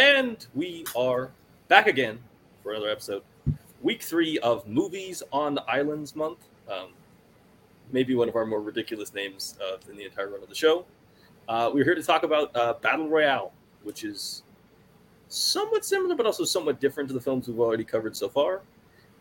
And we are back again for another episode. Week three of Movies on the Islands month. Um, maybe one of our more ridiculous names uh, in the entire run of the show. Uh, we're here to talk about uh, Battle Royale, which is somewhat similar but also somewhat different to the films we've already covered so far.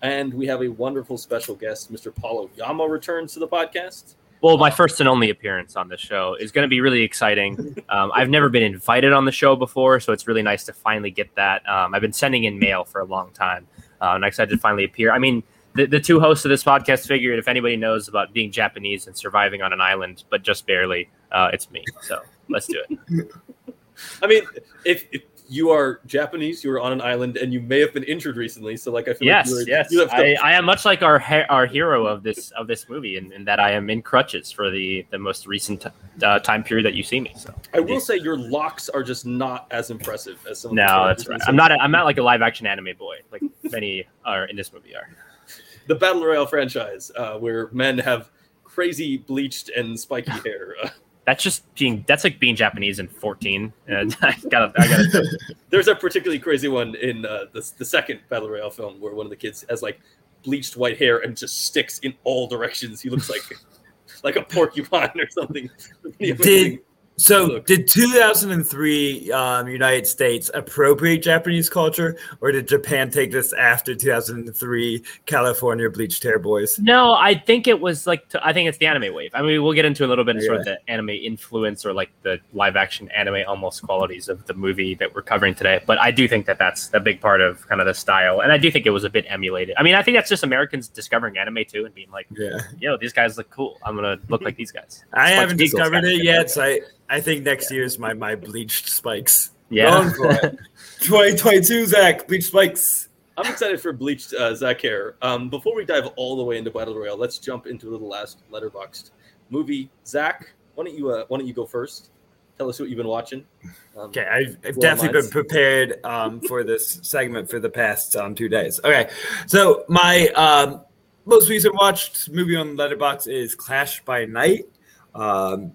And we have a wonderful special guest, Mr. Paul Oyama, returns to the podcast. Well, my first and only appearance on this show is going to be really exciting. Um, I've never been invited on the show before, so it's really nice to finally get that. Um, I've been sending in mail for a long time, uh, and I'm excited to finally appear. I mean, the, the two hosts of this podcast figured if anybody knows about being Japanese and surviving on an island, but just barely, uh, it's me. So let's do it. I mean, if, if you are Japanese, you are on an island, and you may have been injured recently. So, like, I feel yes, like you, yes, you I, I am much like our our hero of this of this movie, in, in that I am in crutches for the the most recent uh, time period that you see me. So I will say your locks are just not as impressive as some. of the no, that's right. I'm not a, I'm not like a live action anime boy like many are in this movie are. the Battle Royale franchise, uh, where men have crazy bleached and spiky hair. Uh, That's just being that's like being Japanese in 14. And I gotta I gotta there's a particularly crazy one in uh, the, the second Battle Royale film where one of the kids has like bleached white hair and just sticks in all directions. He looks like like a porcupine or something. Did so? Look. Did 2003 um, United States appropriate Japanese culture, or did Japan take this after 2003 California bleached hair boys? No, I think it was like I think it's the anime wave. I mean, we'll get into a little bit of sort of the anime influence or like the live action anime almost qualities of the movie that we're covering today. But I do think that that's a big part of kind of the style, and I do think it was a bit emulated. I mean, I think that's just Americans discovering anime too and being like, Yeah, "Yo, these guys look cool. I'm gonna look like these guys." I haven't discovered it yet, so I, I think next year is my my bleached spikes. Yeah. Going for it. 2022, Zach, bleached spikes. I'm excited for bleached uh, Zach hair. Um, before we dive all the way into Battle Royale, let's jump into the last Letterboxd movie. Zach, why don't you uh, why don't you go first? Tell us what you've been watching. Um, Okay, I've, I've Well, definitely been prepared um, for this segment for the past um, two days. Okay, so my um, most recent watched movie on Letterboxd is Clash by Night. Um,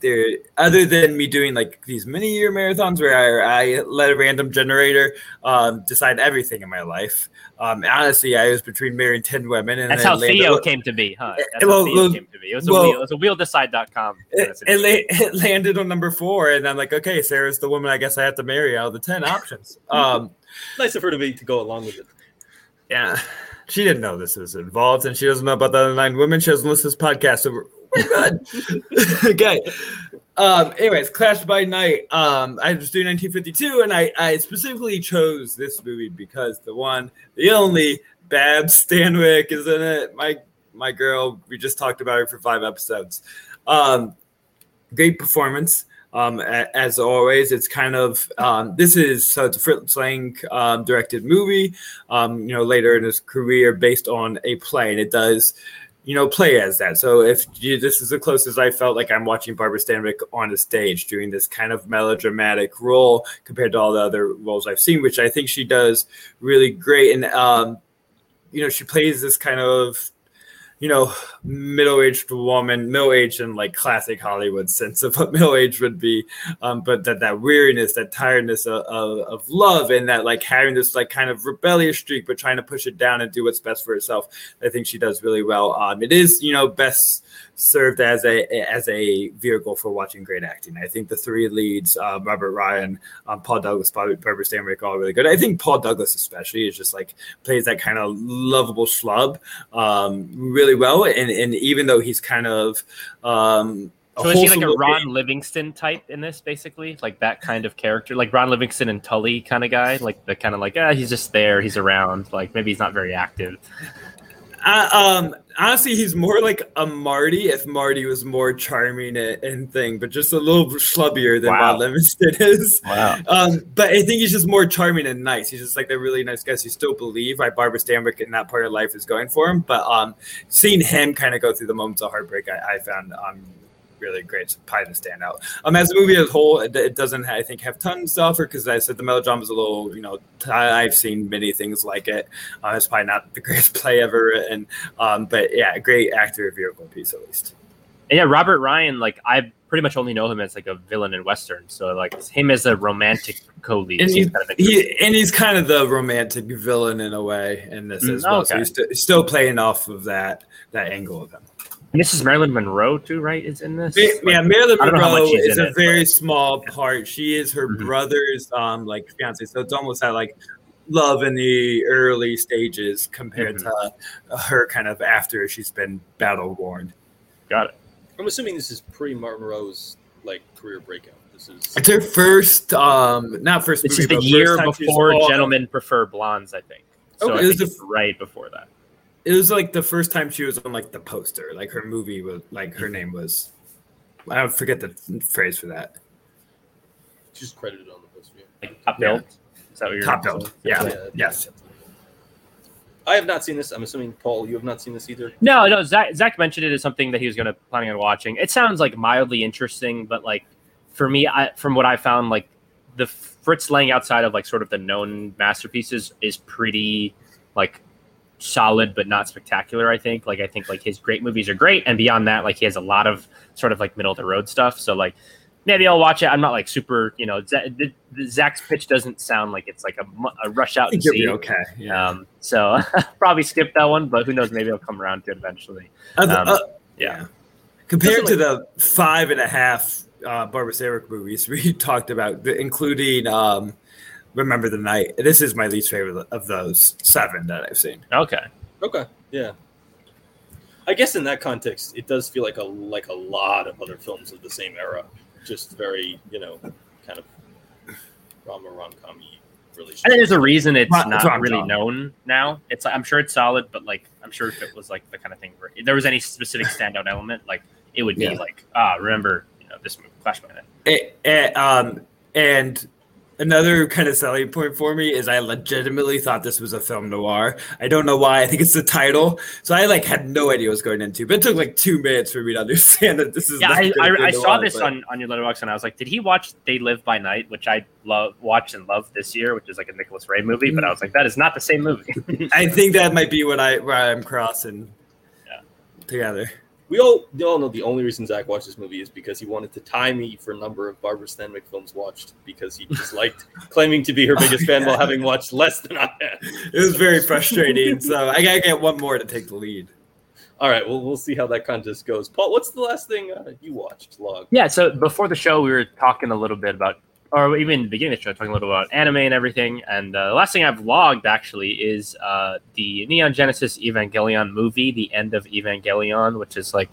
there, other than me doing like these mini year marathons where I, I let a random generator um, decide everything in my life. Um, honestly, I was between marrying ten women, and That's then how landed- Theo came to be, huh? That's well, how Theo well, came to be. It was a wheel. It was a wheeldecide.com. It, it, la- it landed on number four, and I'm like, okay, Sarah's the woman I guess I have to marry out of the ten options. Um, nice of her to be to go along with it. yeah, she didn't know this was involved, and she doesn't know about the other nine women. She doesn't listen to this podcast, so we're, we're good. okay. Um, anyways, Clash by Night. Um, I was doing 1952, and I, I specifically chose this movie because the one, the only Babs Stanwyck is in it. My my girl. We just talked about her for five episodes. Um, great performance. Um, a- as always, it's kind of um, this is a Fritz Lang um, directed movie. Um, you know, later in his career, based on a play, and it does, you know, play as that. So if you, this is the closest I felt like I'm watching Barbara Stanwyck on a stage doing this kind of melodramatic role compared to all the other roles I've seen, which I think she does really great. And um, you know, she plays this kind of you know, middle-aged woman, middle-aged in like classic Hollywood sense of what middle-aged would be, um, but that that weariness, that tiredness of, of, of love, and that like having this like kind of rebellious streak, but trying to push it down and do what's best for herself. I think she does really well. Um, it is you know best served as a as a vehicle for watching great acting. I think the three leads, uh, Robert Ryan, um, Paul Douglas, Barbara Stanwyck, all really good. I think Paul Douglas especially is just like plays that kind of lovable schlub um, really well, and and even though he's kind of um, So is he like a Ron Livingston type in this, basically, like that kind of character, like Ron Livingston and Tully kind of guy, like the kind of like, ah, he's just there, he's around, like maybe he's not very active. Uh, um, honestly, he's more like a Marty if Marty was more charming and, and thing, but just a little schlubbier than Wow. Ron Livingston is. Wow. Um, but I think he's just more charming and nice. He's just like a really nice guy. So you still believe why Barbara Stanwyck in that part of life is going for him. But um, seeing him kind of go through the moments of heartbreak, I, I found um, really great. It's probably the standout. Um, as a movie as a whole, it, it doesn't, I think, have tons to offer because I said the melodrama is a little, you know, I, I've seen many things like it. Uh, it's probably not the greatest play ever written, um, but yeah, great actor vehicle piece at least. And yeah, Robert Ryan, like I pretty much only know him as like a villain in westerns. So like him as a romantic co-lead. And, seems kind of he, and he's kind of the romantic villain in a way in this Mm, as well. So he's st- still playing off of that that angle of him. And this is Marilyn Monroe too, right? Is in this? Ma- yeah, Marilyn I don't know how much Monroe she's is a it, very small part. She is her Mhm. brother's um like fiance, so it's almost that like love in the early stages compared Mhm. to her kind of after she's been battle worn. Got it. I'm assuming this is pre Marilyn Monroe's like career breakout. This is It's her first, um, not first. This movie, is the but year first time she was before Gentlemen Prefer Blondes, I think. So Okay, I it was think the right before that. It was like the first time she was on like the poster, like her movie was like her mm-hmm. name was. I don't forget the phrase for that. she's credited on the poster. yeah. Like top Yeah. billed. Is that what you're Top saying? billed. Yeah. Yeah. Yes. I have not seen this. I'm assuming Paul, you have not seen this either. No, no. Zach, Zach mentioned it as something that he was going to planning on watching. It sounds like mildly interesting, but like for me, I, from what I found, like the Fritz Lang outside of like sort of the known masterpieces is pretty like solid, but not spectacular. I think. Like I think like his great movies are great, and beyond that, like he has a lot of sort of like middle of the road stuff. So like maybe I'll watch it. I'm not like super, you know. Z- the, the Zach's pitch doesn't sound like it's like a, a rush out I think and you'll see. be okay. Yeah. Um, so probably skip that one, but who knows? Maybe I'll come around to it eventually. Uh, um, uh, yeah. Compared to Doesn't the five and a half uh, Barbara movies we talked about, including um, Remember the Night, this is my least favorite of those seven that I've seen. Okay. Okay. Yeah. I guess in that context, it does feel like a like a lot of other films of the same era. Just very, you know, kind of drama rom com relationship. I think there's a reason it's Rom- not rom-com. really known now. It's I'm sure it's solid, but like I'm sure if it was like the kind of thing where if there was any specific standout element, like it would be Yeah. like ah, remember you know this movie Clash by Night. It, it, um, and another kind of selling point for me is I legitimately thought this was a film noir. I don't know why. I think it's the title. So I like had no idea what was going into. But it took like two minutes for me to understand that this is. Yeah, I, I, I a saw this but- on, on your Letterboxd and I was like, did he watch They Live by Night, which I love watched and loved this year, which is like a Nicholas Ray movie, but I was like, that is not the same movie. I think that might be what I where I'm crossing. Yeah. Together. We all we all know the only reason Zach watched this movie is because he wanted to tie me for a number of Barbara Stanwyck films watched because he just liked claiming to be her biggest fan while having watched less than I had. It was very frustrating. so I gotta get one more to take the lead. All right, well we'll see how that contest goes. Paul, what's the last thing uh, you watched? Log. Yeah, so before the show, we were talking a little bit about, or even in the beginning of the show, talking a little about anime and everything. And uh, the last thing I've logged actually is uh, the Neon Genesis Evangelion movie, the end of Evangelion, which is like,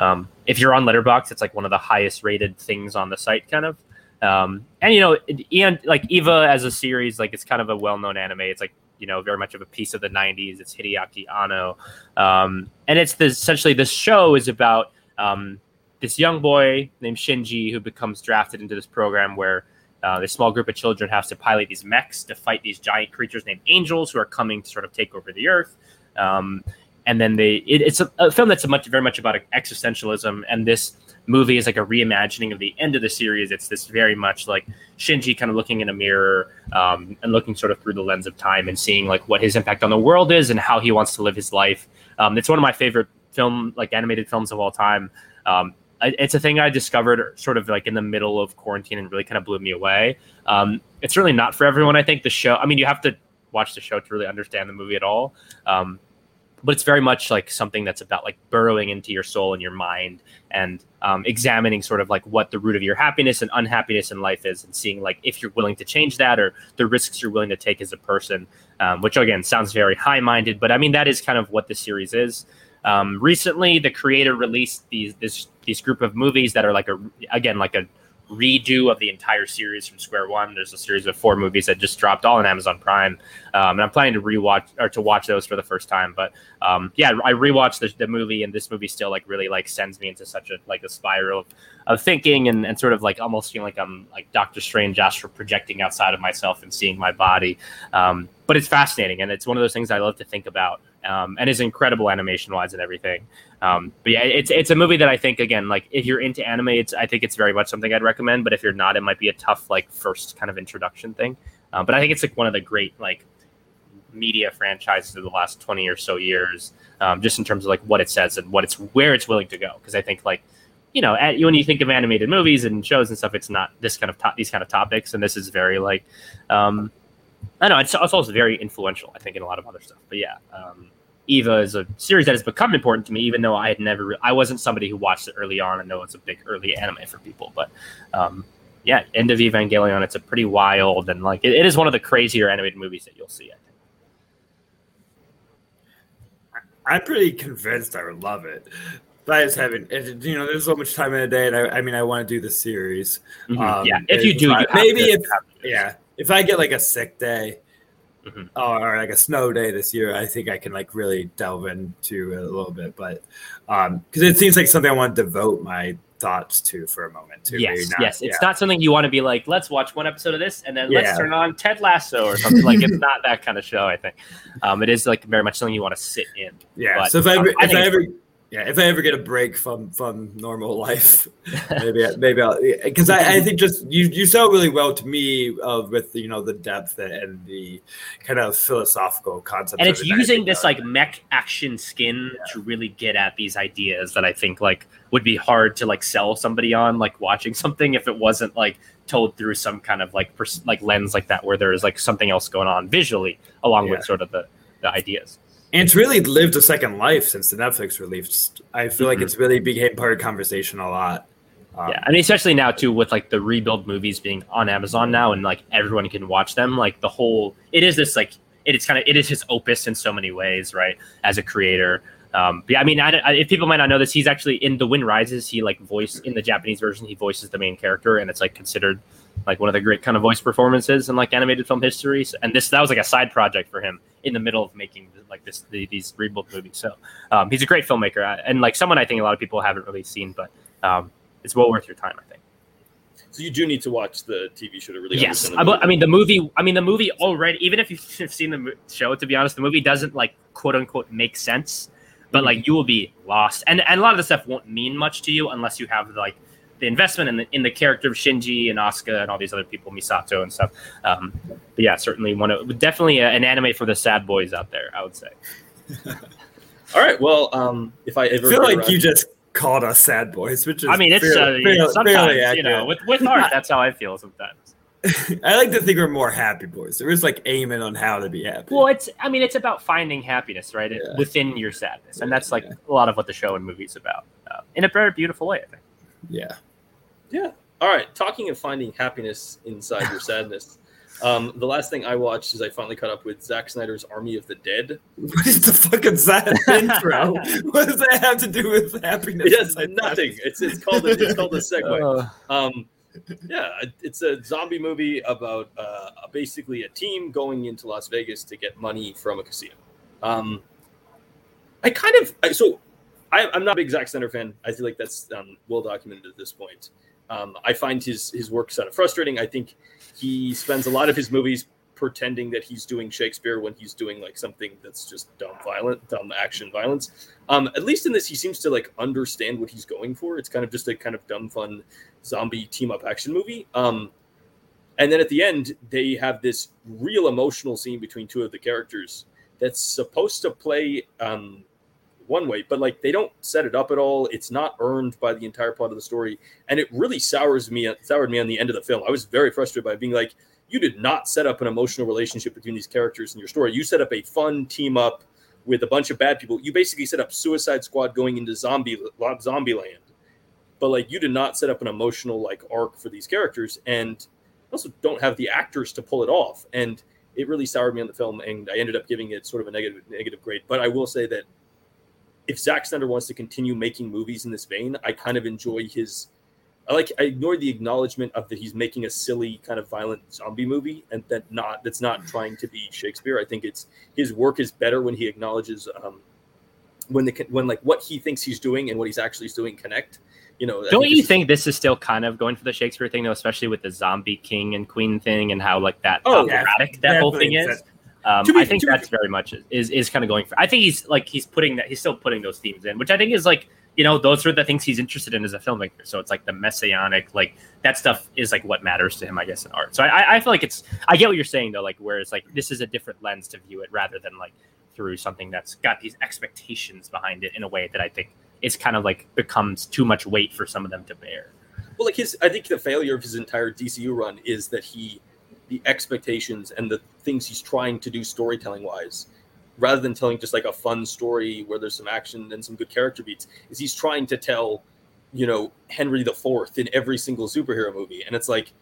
um, if you're on Letterboxd, it's like one of the highest rated things on the site, kind of. Um, and you know, Eon, like Eva as a series, like it's kind of a well-known anime. It's like you know very much of a piece of the '90s. It's Hideaki Anno, um, and it's the, essentially this show is about um, this young boy named Shinji who becomes drafted into this program where uh, this small group of children has to pilot these mechs to fight these giant creatures named angels who are coming to sort of take over the earth. Um, and then they, it, it's a, a film that's much, very much about existentialism. And this movie is like a reimagining of the end of the series. It's this very much like Shinji kind of looking in a mirror um, and looking sort of through the lens of time and seeing like what his impact on the world is and how he wants to live his life. Um, it's one of my favorite film, like animated films of all time. Um, it's a thing I discovered sort of like in the middle of quarantine and really kind of blew me away. Um, it's really not for everyone. I think the show. I mean, you have to watch the show to really understand the movie at all. Um, but it's very much like something that's about like burrowing into your soul and your mind and um, examining sort of like what the root of your happiness and unhappiness in life is and seeing like if you're willing to change that or the risks you're willing to take as a person um, which again sounds very high-minded but i mean that is kind of what the series is um, recently the creator released these this these group of movies that are like a again like a redo of the entire series from square one. There's a series of four movies that just dropped all on amazon prime. Um, and i'm planning to rewatch or to watch those for the first time but um, yeah i rewatched the, the movie and this movie still like really like sends me into such a like a spiral of, of thinking and, and sort of like almost feeling like i'm like dr strange astral projecting outside of myself and seeing my body. Um, but it's fascinating and it's one of those things i love to think about um, and is incredible animation wise and everything um, but yeah, it's it's a movie that I think again, like if you're into anime, it's I think it's very much something I'd recommend. But if you're not, it might be a tough like first kind of introduction thing. Uh, but I think it's like one of the great like media franchises of the last 20 or so years, um, just in terms of like what it says and what it's where it's willing to go. Because I think like you know, at, when you think of animated movies and shows and stuff, it's not this kind of to- these kind of topics, and this is very like, um, I don't know, it's, it's also very influential, I think, in a lot of other stuff. But yeah, um, Eva is a series that has become important to me, even though I had never, re- I wasn't somebody who watched it early on. I know it's a big early anime for people, but um, yeah, End of Evangelion, it's a pretty wild and like it, it is one of the crazier animated movies that you'll see. I think. I'm pretty convinced I would love it. But I just haven't, you know, there's so much time in a day, and I, I mean, I want to do the series. Um, yeah, if you do, not- you have maybe if yeah, if I get like a sick day Mhm. or like a snow day this year, I think I can like really delve into it a little bit. But um, because it seems like something I want to devote my thoughts to for a moment. Too. Yes, not- yes. It's yeah. not something you want to be like, let's watch one episode of this and then Yeah. let's turn on Ted Lasso or something. like it's not that kind of show, I think. Um, it is like very much something you want to sit in. Yeah. But, so if I um, I if I it's ever, yeah, if I ever get a break from from normal life, maybe I- maybe I'll because I, I think just you you sell really well to me uh, with you know the depth and the kind of philosophical concept. and it's using this like mech action skin to really get at these ideas that I think like would be hard to like sell somebody on like watching something if it wasn't like told through some kind of like pers- like lens like that where there is like something else going on visually along Yeah. with sort of the the ideas. And it's really lived a second life since the Netflix release. I feel like Mhm. it's really became part of conversation a lot. Um, yeah, I mean, especially now too with like the rebuild movies being on Amazon now, and like everyone can watch them. Like the whole, it is this like it is kind of it is his opus in so many ways, right? As a creator. Um, but yeah, I mean, I, I, if people might not know this, he's actually in The Wind Rises. He like voice in the Japanese version, he voices the main character, and it's like considered like one of the great kind of voice performances in like animated film history. And this that was like a side project for him in the middle of making like this the, these rebuild movies. So um, he's a great filmmaker and like someone I think a lot of people haven't really seen, but um, it's well worth your time, I think. So you do need to watch the TV show to really Yes, I, I mean the movie. I mean the movie already. Even if you've seen the show, to be honest, the movie doesn't like quote unquote make sense. But like you will be lost, and and a lot of the stuff won't mean much to you unless you have like the investment in the in the character of Shinji and Asuka and all these other people, Misato and stuff. Um, but yeah, certainly one of definitely a, an anime for the sad boys out there. I would say. All right. Well, um, if I I feel like around- you just called us sad boys, which is I mean, it's fairly- uh, fairly- sometimes fairly you know with with art, that's how I feel sometimes. I like to think we're more happy boys. There is like aiming on how to be happy. Well, it's I mean it's about finding happiness, right, Yeah. within your sadness, and that's like Yeah. a lot of what the show and movies about uh, in a very beautiful way. I think. Yeah. Yeah. All right. Talking of finding happiness inside your sadness. Um, the last thing I watched is I finally caught up with Zack Snyder's Army of the Dead. What is the fucking sad intro? what does that have to do with happiness? It has nothing. It's it's called a, it's called a segue. Uh, Um, yeah, it's a zombie movie about uh, basically a team going into Las Vegas to get money from a casino. Um, I kind of I, so I, I'm not a big Zack Snyder fan. I feel like that's um, well documented at this point. Um, I find his his work kind of frustrating. I think he spends a lot of his movies pretending that he's doing Shakespeare when he's doing like something that's just dumb violent, dumb action violence. Um, at least in this, he seems to like understand what he's going for. It's kind of just a kind of dumb fun zombie team up action movie. Um, and then at the end, they have this real emotional scene between two of the characters that's supposed to play um, one way, but like they don't set it up at all. It's not earned by the entire plot of the story, and it really sours me soured me on the end of the film. I was very frustrated by being like, you did not set up an emotional relationship between these characters in your story. You set up a fun team up with a bunch of bad people. You basically set up Suicide Squad going into zombie zombie land but like you did not set up an emotional like arc for these characters and also don't have the actors to pull it off and it really soured me on the film and i ended up giving it sort of a negative negative grade but i will say that if Zack Snyder wants to continue making movies in this vein i kind of enjoy his i like i ignore the acknowledgement of that he's making a silly kind of violent zombie movie and that not that's not trying to be shakespeare. I think it's his work is better when he acknowledges um when the when like what he thinks he's doing and what he's actually doing connect. You know don't this you think this is still kind of going for the Shakespeare thing, though, especially with the zombie king and queen thing and how like that Oh, operatic that whole thing is? Um, be- I think to be- that's very much is is kind of going for. I think he's like he's putting that he's still putting those themes in, which I think is like you know those are the things he's interested in as a filmmaker. So it's like the messianic, like that stuff is like what matters to him, I guess, in art. So I, I feel like it's I get what you're saying though, like where it's like this is a different lens to view it rather than like through something that's got these expectations behind it in a way that I think it's kind of like becomes too much weight for some of them to bear. Well, like his, I think the failure of his entire DCU run is that he, the expectations and the things he's trying to do storytelling wise, rather than telling just like a fun story where there's some action and some good character beats, is he's trying to tell, you know, Henry the Fourth in every single superhero movie, and it's like,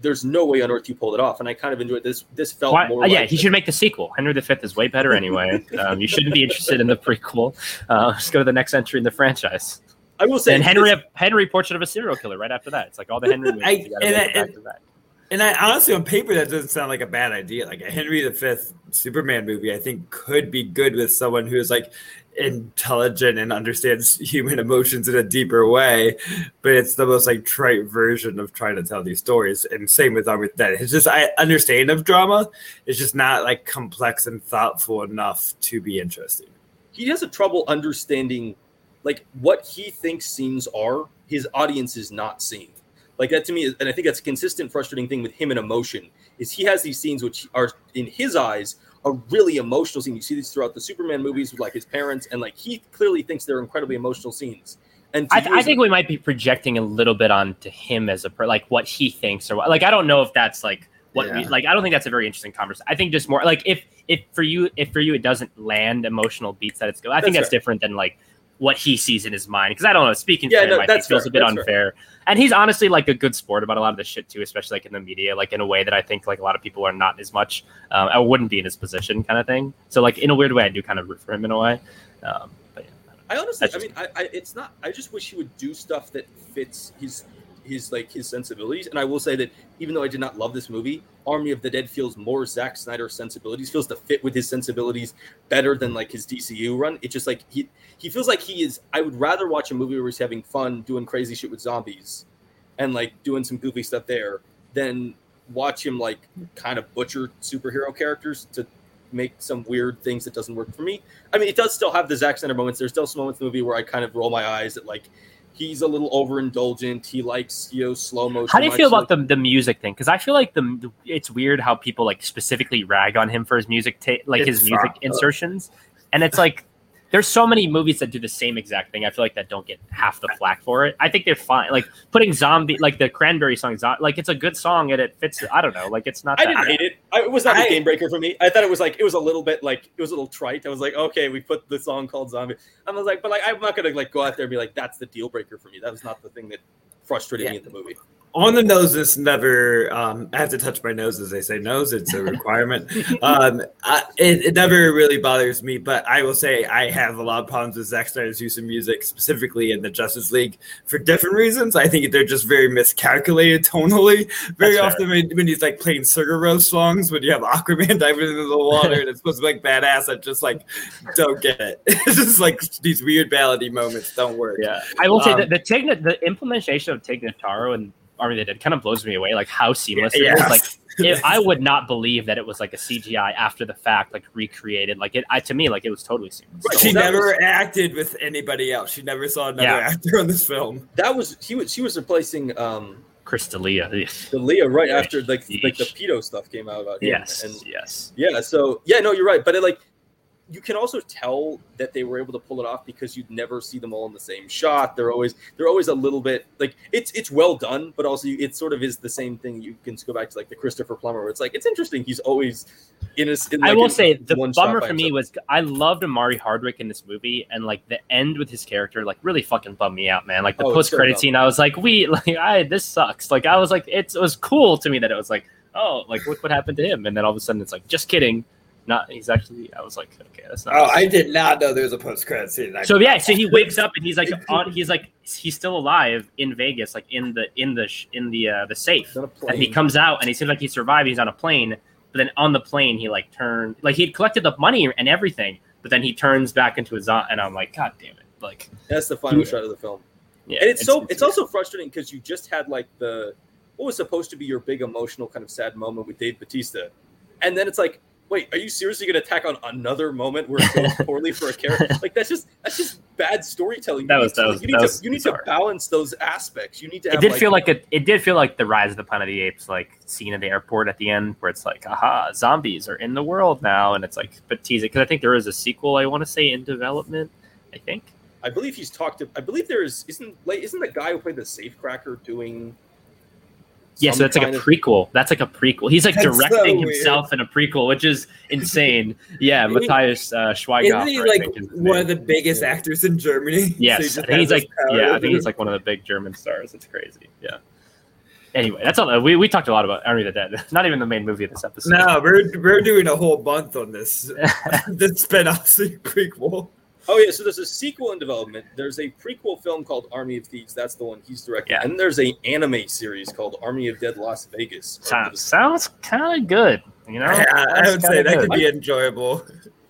there's no way on earth you pulled it off. And I kind of enjoyed this. This felt Why, more. yeah, like he should make the sequel. Henry V is way better anyway. um, you shouldn't be interested in the prequel. Uh, let's go to the next entry in the franchise. I will say, And Henry, Henry Portrait of a Serial Killer right after that. It's like all the Henry movies. I- gotta and And I honestly, on paper, that doesn't sound like a bad idea. Like a Henry V Superman movie, I think could be good with someone who is like intelligent and understands human emotions in a deeper way. But it's the most like trite version of trying to tell these stories. And same with um, Armored Dead. It's just I understand of drama. It's just not like complex and thoughtful enough to be interesting. he has a trouble understanding like what he thinks scenes are his audience is not seeing like that to me is, and i think that's a consistent frustrating thing with him and emotion is he has these scenes which are in his eyes a really emotional scene you see these throughout the superman movies with like his parents and like he clearly thinks they're incredibly emotional scenes and I, use I think it- we might be projecting a little bit onto him as a per, like what he thinks or what, like I don't know if that's like what we, like I don't think that's a very interesting conversation. I think just more like if if for you if for you it doesn't land emotional beats that it's good. I think That's that's different than like what he sees in his mind because I don't know. Speaking Yeah, for him, no, I think feels a bit that's fair. unfair, and he's honestly like a good sport about a lot of this shit too, especially like in the media, like in a way that I think like a lot of people are not as much. Um, I wouldn't be in his position, kind of thing. So like in a weird way, I do kind of root for him in a way. Um, but yeah. I honestly, That's I mean, I, I, it's not. I just wish he would do stuff that fits his, his like his sensibilities. And I will say that even though I did not love this movie, Army of the Dead feels more Zack Snyder sensibilities. Feels to fit with his sensibilities better than like his DCU run. It's just like he he feels like he is. I would rather watch a movie where he's having fun doing crazy shit with zombies, and like doing some goofy stuff there, than watch him like kind of butcher superhero characters to make some weird things that doesn't work for me. I mean, it does still have the Zack Snyder moments. There's still some moments in the movie where I kind of roll my eyes at like he's a little overindulgent. He likes you know slow motion. How do you feel about the the music thing? Because I feel like the it's weird how people like specifically rag on him for his music, ta- like his music fucked insertions, and it's like there's so many movies that do the same exact thing. I feel like that don't get half the flack for it. I think they're fine. Like putting zombie, like the Cranberry song, like it's a good song and it fits. I don't know, like it's not. I didn't bad. hate it. I, it was not I- a game breaker for me. I thought it was like it was a little bit like it was a little trite. I was like, okay, we put the song called Zombie. I was like, but like I'm not gonna like go out there and be like that's the deal breaker for me. That was not the thing that frustrated me in the movie. On the nose is never um i have to touch my nose as they say nose it's a requirement. Um I, it, it never really bothers me but i will say i have a lot of problems with Zack Snyder's use of music specifically in the justice league for different reasons. I think they're just very miscalculated tonally. Very That's often when, when he's like playing Sigur Rós songs when you have aquaman diving into the water and it's supposed to be like badass i just like don't get it. It's just like these weird ballady moments don't work. Yeah, I will say Um, that the Tig, the implementation of Tig Notaro and Army of the Dead kind of blows me away. Like how seamless it yeah. is. Like it, I would not believe that it was like a CGI after the fact, like recreated. Like it, I, to me, like it was totally seamless. But The she never was- acted with anybody else. She never saw another Yeah. actor on this film. That was he was she was replacing um Chris D'Elia. the Leah right after like like the Yeesh. pedo stuff came out about him. Yes, and yes. Yeah, so yeah, no, you're right. But it, like, you can also tell that they were able to pull it off because you'd never see them all in the same shot. They're always they're always a little bit like it's it's well done, but also it sort of is the same thing. You can go back to like the Christopher Plummer, where it's like it's interesting. He's always in his. In, I will say the one bummer for me was I loved Omari Hardwick in this movie, and like the end with his character, like really fucking bummed me out, man. Like the Oh, post credit scene, I was like, we like I this sucks. Like I was like, it's, it was cool to me that it was like, oh, like look what happened to him, and then all of a sudden it's like, just kidding, not he's actually. I was like, okay, that's not. Oh, I did not know there was a post credit scene. I- So yeah, so he wakes up and he's like on. He's like he's still alive in Vegas, like in the in the in the uh, the safe. He's on a And he comes out and he seems like he survived. He's on a plane, but then on the plane he like turned like he had collected the money and everything, but then he turns back into his aunt, and I'm like, God damn it! Like, That's the final Yeah. shot of the film. yeah, and it's, so it's, also frustrating because you just had like the what was supposed to be your big emotional kind of sad moment with Dave Bautista, and then it's like, wait, are you seriously going to tack on another moment where it goes poorly for a character? Like that's just that's just bad storytelling. That You was- need to- that was- you need to was you need to balance those aspects. You need to. It Have, did feel like a, it did feel like the Rise of the Planet of the Apes like scene at the airport at the end where it's like, aha, zombies are in the world now, and it's like, but tease it because I think there is a sequel I want to say in development. I think I believe he's talked to. I believe there is isn't like isn't the guy who played the safecracker doing. Yeah, so that's like a kind of- prequel. That's like a prequel. He's like That's directing weird. himself in a prequel, which is insane. Yeah, Matthias uh, Schweighöfer. Isn't he like think is his one of the biggest actors in Germany? So Yes, just I think he's like yeah, I think he's like one of the big German stars. It's crazy. Yeah. Anyway, that's all. We, we talked a lot about Army of the Dead. Not even the main movie of this episode. No, we're we're doing a whole month on this this spin-off prequel. Oh yeah, so there's a sequel in development. There's a prequel film called Army of Thieves. That's the one he's directing. Yeah. And there's a anime series called Army of Dead Las Vegas. sounds sounds kind of good. You know, I, I would say kinda that good. could be enjoyable.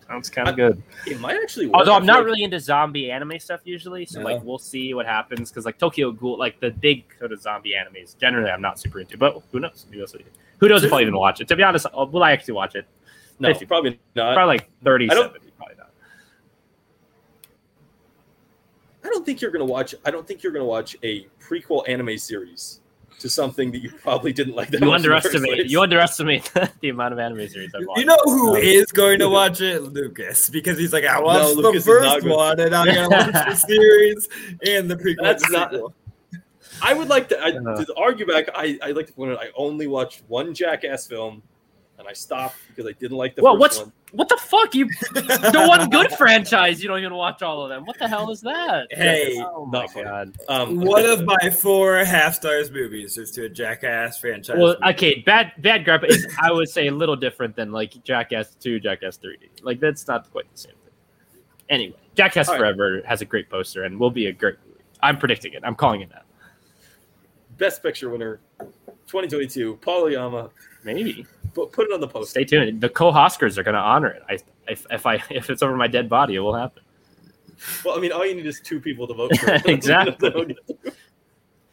sounds kind of good. It might actually. Work. Although I I'm not like- really into zombie anime stuff usually, so No. like we'll see what happens because like Tokyo Ghoul, like the big sort of zombie animes, generally I'm not super into. But who knows? Who knows, who knows if I'll even watch it? To be honest, I'll- will I actually watch it? No, 50. probably not. Probably like 30, I don't- 70, probably not. I don't think you're gonna watch. I don't think you're gonna watch a prequel anime series to something that you probably didn't like. That You much in the underestimate you underestimate the amount of anime series I've watched. You know who Um, is going to watch it? Lucas, because he's like, I watched Lucas the first going- one, and I'm gonna watch the series and the prequel. That's not- sequel. I would like to, I, Uh. to argue back. I, I like to point out I only watched one Jackass film, and I stopped because I didn't like the Well, first what's one. What the fuck? You the one good franchise you don't even watch all of them. What the hell is that? Hey, oh my not god. Um, One of my four half stars movies is to a Jackass franchise. Well, okay, bad bad grandpa is I would say a little different than like Jackass two, Jackass three D. Like that's not quite the same thing. Anyway, Jackass All right. Forever has a great poster and will be a great movie. I'm predicting it. I'm calling it that. Best Picture winner, 2022, Paul Oyama. Maybe. Put, put it on the post. Stay tuned. The co-Oscars are going to honor it. I if, if I if it's over my dead body, it will happen. Well, I mean, all you need is two people to vote for it. Exactly.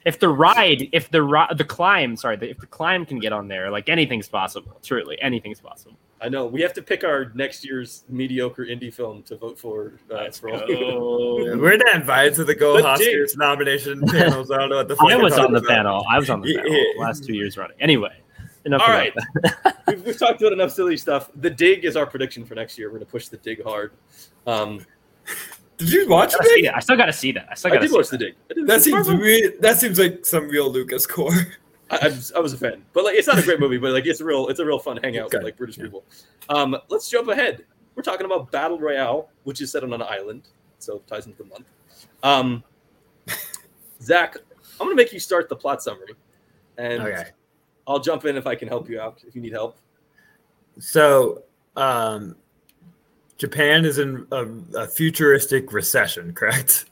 If the ride, if the ri- the climb, sorry, the, if the climb can get on there, like anything's possible. Truly, anything's possible. I know. We have to pick our next year's mediocre indie film to vote for. Uh, Let's for all- We're not invited to the Go But Oscars nomination panels. I don't know what the I was on the about. panel. I was on the panel yeah. last two years running. Anyway, enough. All about right. that. we've, we've talked about enough silly stuff. The dig is our prediction for next year. We're going to push the dig hard. Um, Did you watch Gotta see it? that. I still got to see that. I still got to did see watch that. the dig. That seems re- that seems like some real Lucas core. I, I, was, I was a fan, but like it's not a great movie, but like it's a real it's a real fun hangout Okay. with like British people. Um, let's jump ahead. We're talking about Battle Royale, which is set on an island, so it ties into the month. Um, Zach, I'm gonna make you start the plot summary, and Okay. I'll jump in if I can help you out if you need help. So, um, Japan is in a, a futuristic recession, correct?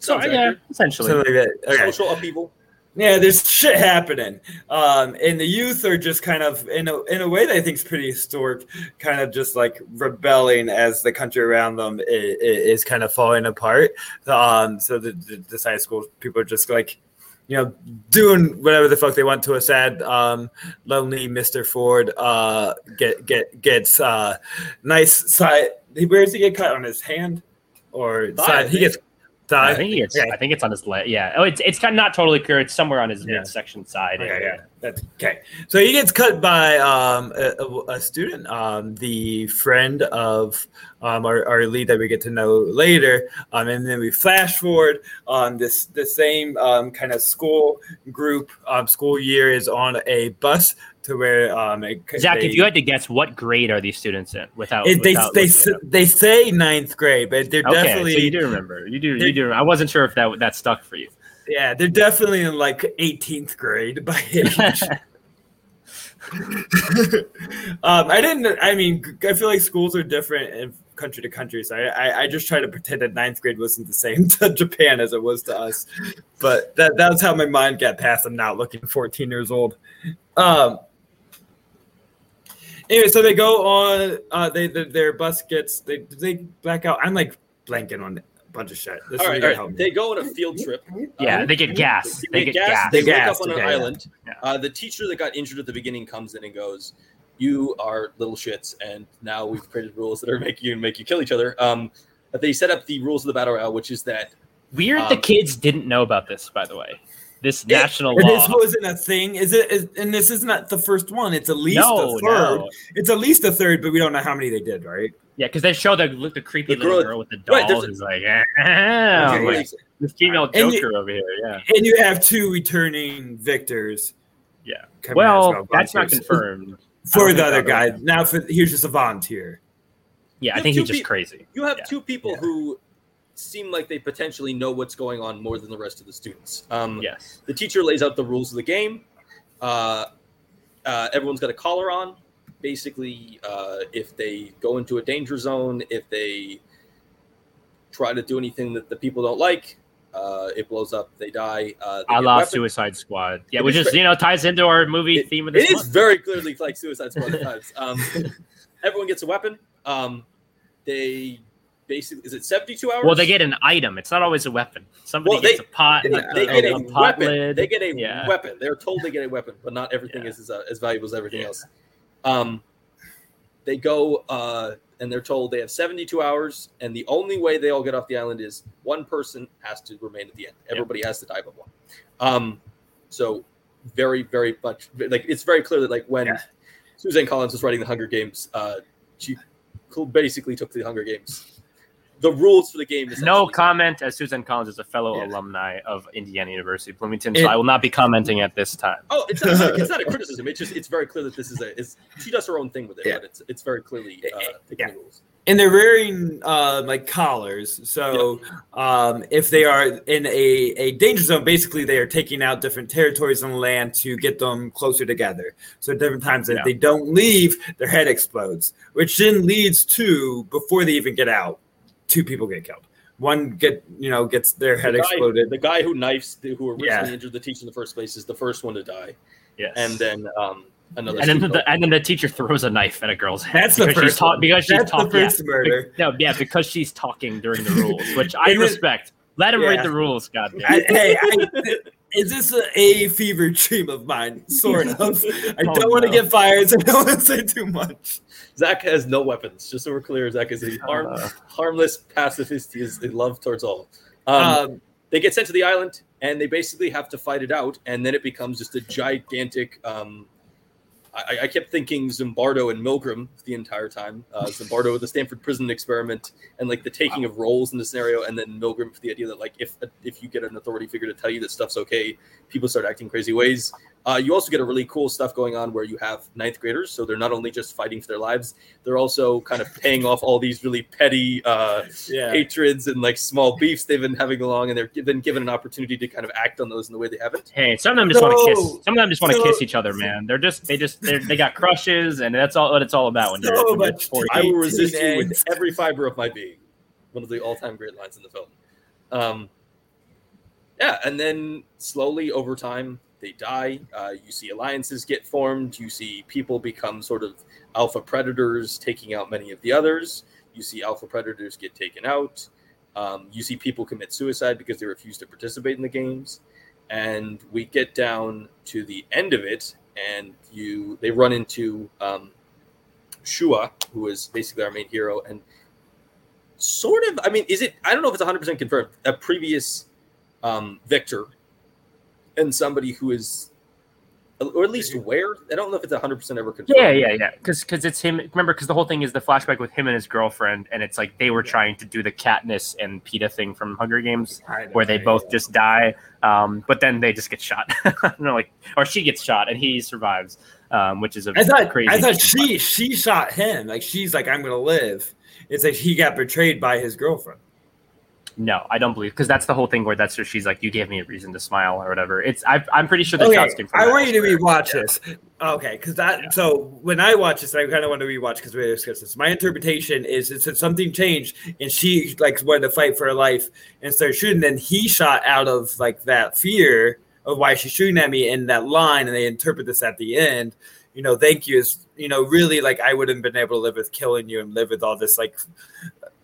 So Sounds yeah, accurate. essentially. Something like that. Okay. Social upheaval. Yeah, there's shit happening, um, and the youth are just kind of in a in a way that I think is pretty historic, kind of just like rebelling as the country around them is, is kind of falling apart. Um, so the, the this high school people are just like, you know, doing whatever the fuck they want to a sad, um, lonely Mister Ford. Uh, get get gets uh, nice side. Where does he get cut on his hand or Thigh, side? He gets I think it's. Okay. I think it's on his leg. Yeah. Oh, it's it's kind of not totally clear. It's somewhere on his Yeah. midsection side. Okay, yeah, that's okay. So he gets cut by um, a, a- student, um, the friend of um, our, our lead that we get to know later, um, and then we flash forward. Um, this the same um, kind of school group um, school year is on a bus to where um, it, Zach, they, if you had to guess, what grade are these students in? Without, it- they without they s- they say ninth grade, but they're okay, definitely so you do remember. You do. You do. I wasn't sure if that that stuck for you. yeah they're definitely in like 18th grade by age. um, I didn't. I mean, I feel like schools are different in country to country, so I, I, I just try to pretend that ninth grade wasn't the same to Japan as it was to us. But that that's how my mind got past. I'm not looking 14 years old. Um. Anyway, so they go on. Uh, they, their their bus gets they they black out. I'm like blanking on a bunch of shit. This All is right, gonna all help right. me. They go on a field trip. yeah, Um, they get gas. They, They get get gas. gas. They They wake gassed, up on an okay, yeah. island. Yeah. Uh, the teacher that got injured at the beginning comes in and goes, "You are little shits, and now we've created rules that are making you make you kill each other." Um, but they set up the rules of the battle royale, which is that Weird. the Um, kids didn't know about this, by the way. This Yeah, national law. this wasn't a thing. Is it? Is, and this is not the first one. It's at least no, a third. no. It's at least a third, but we don't know how many they did, right? Yeah, because they show the the creepy The little girl- girl with the doll right, there's a- who's like, eh, Okay, like, this female And you- Joker over here. Yeah. And you have two returning victors. Yeah. coming Well, that's not confirmed. For the other guy. Now, for here's just a volunteer. Yeah, I think he's just peop- crazy. You have Yeah. two people Yeah. who seem like they potentially know what's going on more than the rest of the students. Um, Yes. The teacher lays out the rules of the game. Uh, uh, everyone's got a collar on. Basically, uh, if they go into a danger zone, if they try to do anything that the people don't like, uh, it blows up. They die. Uh, they la weapons. Suicide Squad. Yeah, It which is is, you know, ties into our movie It- theme of this It is month. very clearly like Suicide Squad at times. Um, everyone gets a weapon. Um, they basically is it seventy two hours? Well, they get an item. It's not always a weapon. Somebody Well, they- gets a pot. they, they a- get a a pot weapon. lid. They get a Yeah. weapon. They're told they get a weapon, but not everything Yeah. is as, uh, as valuable as everything Yeah. else. Um, they go uh, and they're told they have 72 hours, and the only way they all get off the island is one person has to remain at the end. Everybody has to die but one. Um, so very, very much like it's very clear that like when. Suzanne Collins was writing the Hunger Games, uh, she basically took the Hunger Games. The rules for the game is No comment, as Susan Collins is a fellow Yeah. alumni of Indiana University Bloomington, It- so I will not be commenting at this time. Oh, it's not, it's not a criticism. It's just it's very clear that this is a is she does her own thing with it, Yeah. but it's it's very clearly uh, taking Yeah. the rules. and they're wearing uh, like collars. So um, if they are in a, a danger zone, basically they are taking out different territories on the land to get them closer together. So at different times, Yeah. if they don't leave, their head explodes, which then leads to before they even get out, two people get killed. One get you know gets their head the guy, exploded. The guy who knifes the, who originally Yeah. injured the teacher in the first place is the first one to die, Yes. and then um another. and then student- the, and then the teacher throws a knife at a girl's head. That's the because she's first ta- one. because she's That's the talking. first murder. No, yeah, because she's talking during the rules, which I respect. Let him Yeah. read the rules, goddamn. I, hey, I, is this a, a fever dream of mine? Sort of. I Oh, don't want to no. get fired, so I don't want to say too much. Zach has no weapons. Just so we're clear, Zach is a harm, Uh. harmless pacifist. He is in love towards all. Um, Um, they get sent to the island and they basically have to fight it out and then it becomes just a gigantic um I, I kept thinking Zimbardo and Milgram the entire time. Uh, Zimbardo with the Stanford Prison Experiment and like the taking of roles in the scenario, and then Milgram for the idea that like if if you get an authority figure to tell you that stuff's okay, people start acting crazy ways. Uh, you also get a really cool stuff going on where you have ninth graders, so they're not only just fighting for their lives, they're also kind of paying off all these really petty uh, yeah. hatreds and like small beefs they've been having along, and they're been given an opportunity to kind of act on those in the way they haven't. Hey, some of them just want to kiss. Some of them just want to so- kiss each other, man. They're just they just they're, they got crushes, and that's all what it's all about when you're, So when you're I will resist you with every fiber of my being. One of the all-time great lines in the film. Um, yeah, and then slowly over time they die. Uh, you see alliances get formed. You see people become sort of alpha predators, taking out many of the others. You see alpha predators get taken out. Um, you see people commit suicide because they refuse to participate in the games. And we get down to the end of it, and you they run into um, Shuya, who is basically our main hero, and sort of. I mean, is it? I don't know if it's 100 percent confirmed. A previous um, victor and somebody who is, or at least aware. I don't know if it's 100 percent ever confirmed. Yeah, yeah, yeah. Because because it's him. Remember, because the whole thing is the flashback with him and his girlfriend, and it's like they were trying to do the Katniss and Peeta thing from Hunger Games, where they both just die, um, but then they just get shot. no, like, or she gets shot and he survives, um, which is a I thought crazy. I thought she she shot him. Like she's like I'm gonna live. It's like he got betrayed by his girlfriend. No, I don't believe because that's the whole thing where that's where she's like, "You gave me a reason to smile" or whatever. It's I, I'm pretty sure the Okay, shots came from. I that want you to rewatch this. Okay, because that Yeah. so when I watch this, I kind of want to rewatch because we discussed this. My interpretation is it said something changed and she like wanted to fight for her life and started shooting. Then he shot out of like that fear of why she's shooting at me in that line, and they interpret this at the end. You know, thank you is you know really like I wouldn't have been able to live with killing you and live with all this like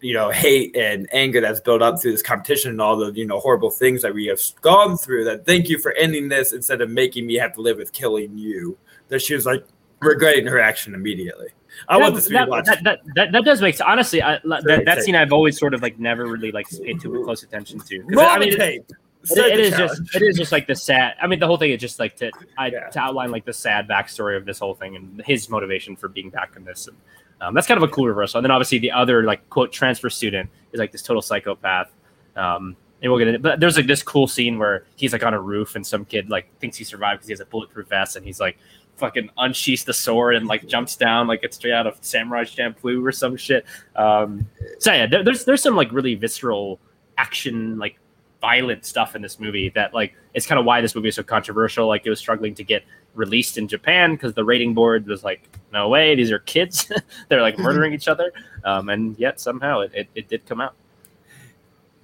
you know hate and anger that's built up through this competition and all the you know horrible things that we have gone through that thank you for ending this instead of making me have to live with killing you that she was like regretting her action immediately i want this to be that, watched that, that, that, that does make sense. Honestly, I, that, that scene I've always sort of like never really like paid too close attention to. roll I mean, tape it the is just it is just like the sad. I mean, the whole thing is just like to I, Yeah. to outline like the sad backstory of this whole thing and his motivation for being back in this. And um, that's kind of a cool reversal. And then obviously the other like quote transfer student is like this total psychopath. Um, and we'll get into but there's like this cool scene where he's like on a roof and some kid like thinks he survived because he has a bulletproof vest and he's like fucking unsheaths the sword and like jumps down like it's straight out of Samurai Champloo or some shit. Um, so yeah, there, there's there's some like really visceral action like violent stuff in this movie that like it's kind of why this movie is so controversial. Like it was struggling to get released in Japan because the rating board was like, no way, these are kids. They're like murdering each other. Um, and yet somehow it, it, it did come out.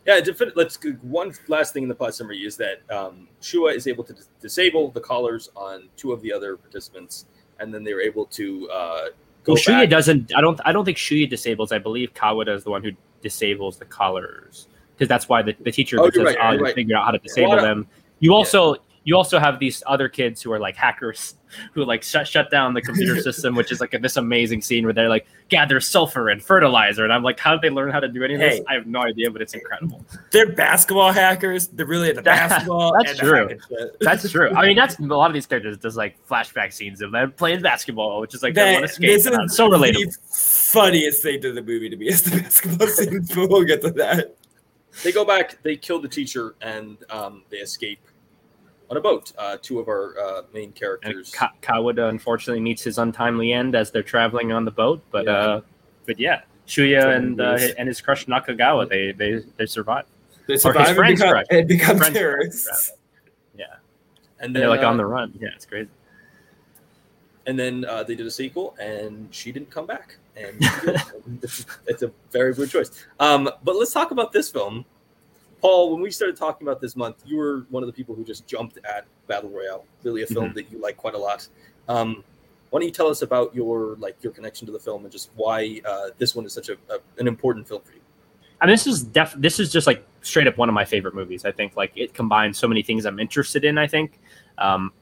Yeah, let's go- one last thing in the plot summary is that um, Shuya is able to dis- disable the collars on two of the other participants, and then they're able to uh, go Well, Shuya doesn't. I don't. I don't think Shuya disables. I believe Kawada is the one who disables the collars because that's why the, the teacher Oh, says, you're right, "Oh, you're right. figured out how to disable Well, them." You also you also have these other kids who are like hackers who like shut shut down the computer system, which is like this amazing scene where they're like gather sulfur and fertilizer, and I'm like, how did they learn how to do any of this? I have no idea, but it's incredible. They're basketball hackers. They're really into That- basketball. that's and true. That's true. I mean, that's a lot of these characters does like flashback scenes of them playing basketball, which is like their That- one escape. this is so relatable. the funniest thing to the movie to me is the basketball scene. but we'll get to that. They go back, they kill the teacher, and um, they escape on a boat. Uh, two of our uh, main characters. Ka- Kawada unfortunately meets his untimely end as they're traveling on the boat. But Yeah. uh, but yeah, Shuya From and uh, and his crush Nakagawa they they they survive. They his survive and friends become, crush. and become Friends terrorists. Yeah, and and then they're like uh, on the run. Yeah, it's crazy. and then uh, they did a sequel, and she didn't come back. And it's, a very weird choice. Um, but let's talk about this film. Paul, when we started talking about this month, you were one of the people who just jumped at Battle Royale, really a film Mhm. that you like quite a lot. Um, why don't you tell us about your like your connection to the film and just why uh, this one is such a, a an important film for you? I mean, this is def. This is just like straight up one of my favorite movies. I think like it combines so many things I'm interested in. I think, um,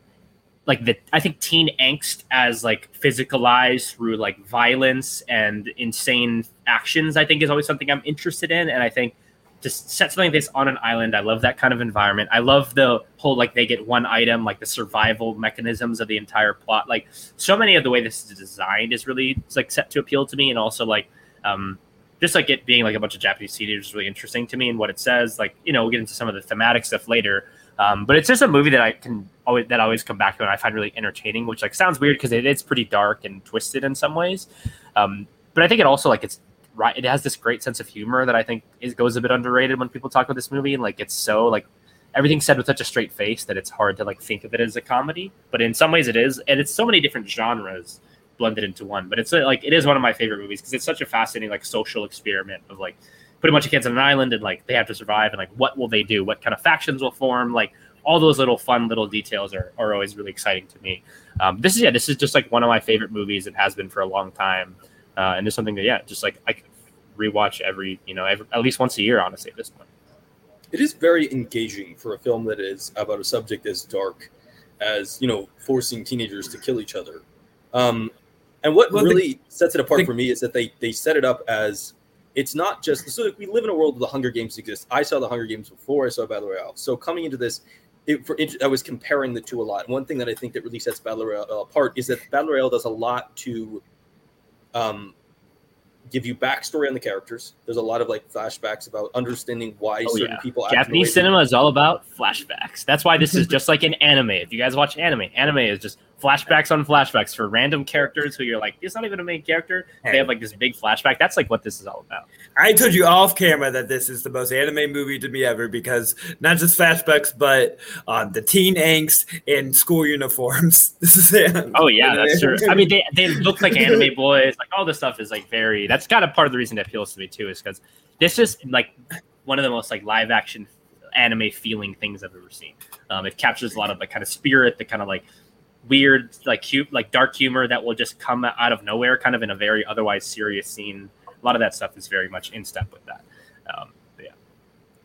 like the I think teen angst as like physicalized through like violence and insane actions. I think is always something I'm interested in, and I think to set something like this on an island. I love that kind of environment. I love the whole like they get one item, like the survival mechanisms of the entire plot. Like so many of the way this is designed is really like set to appeal to me, and also like um, just like it being like a bunch of Japanese teenagers is really interesting to me and what it says. Like, you know, we'll get into some of the thematic stuff later. Um, but it's just a movie that I can always that I always come back to and I find really entertaining, which like sounds weird because it is pretty dark and twisted in some ways. Um, but I think it also like it's right. It has this great sense of humor that I think is goes a bit underrated when people talk about this movie. And like it's so like everything's said with such a straight face that it's hard to like think of it as a comedy. But in some ways it is, and it's so many different genres blended into one. But it's like it is one of my favorite movies because it's such a fascinating like social experiment of like put a bunch of kids on an island and like they have to survive and like what will they do? What kind of factions will form? Like all those little fun little details are, are always really exciting to me. Um, this is yeah, this is just like one of my favorite movies. It has been for a long time, uh, and it's something that yeah, just like I could rewatch every you know every, at least once a year. Honestly, at this point. It is very engaging for a film that is about a subject as dark as you know forcing teenagers to kill each other. Um, and what Well, the- really sets it apart the- for me is that they they set it up as it's not just so we live in a world where the Hunger Games exists. I saw the Hunger Games before I saw Battle Royale. So coming into this, it, for, it, I was comparing the two a lot. One thing that I think that really sets Battle Royale apart is that Battle Royale does a lot to um, give you backstory on the characters. There's a lot of like flashbacks about understanding why Oh, certain yeah. people act in the way Japanese cinema is all about flashbacks. That's why this is just like an anime. If you guys watch anime, anime is just flashbacks on flashbacks for random characters who you're like, it's not even a main character. They have like this big flashback. That's like what this is all about. I told you off camera that this is the most anime movie to me ever because not just flashbacks, but um, the teen angst in school uniforms. This is it. Oh yeah, that's true. I mean, they, they look like anime boys. Like all this stuff is like very. That's kind of part of the reason that appeals to me too, is because this is like one of the most like live action anime feeling things I've ever seen. Um, it captures a lot of the kind of spirit, the kind of like weird, like cute, like dark humor that will just come out of nowhere, kind of in a very otherwise serious scene. A lot of that stuff is very much in step with that. Um, yeah.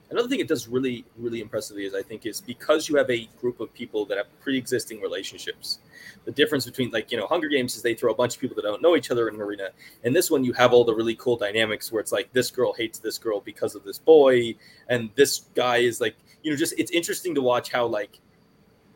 Another thing it does really, really impressively is I think is because you have a group of people that have pre-existing relationships. The difference between like you know Hunger Games is they throw a bunch of people that don't know each other in an arena, and this one you have all the really cool dynamics where it's like this girl hates this girl because of this boy, and this guy is like you know, just it's interesting to watch how like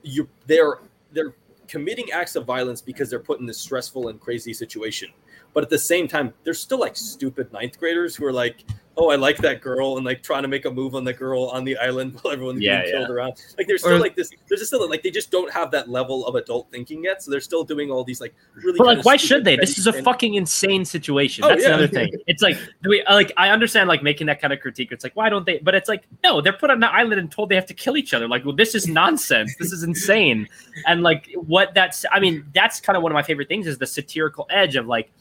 you they're they're committing acts of violence because they're put in this stressful and crazy situation. But at the same time, they're still like stupid ninth graders who are like, oh, I like that girl, and like trying to make a move on the girl on the island while everyone's Yeah, being killed yeah. around. Like they're still Or- like this. They're just still like they just don't have that level of adult thinking yet. So they're still doing all these like really. But like, why should they? This is a and- fucking insane situation. Oh, That's yeah. another thing. It's like, do we like? I understand like making that kind of critique. It's like, why don't they? But it's like, no, they're put on the island and told they have to kill each other. Like, well, this is nonsense. this is insane. And like, what that's, I mean, that's kind of one of my favorite things is the satirical edge of like,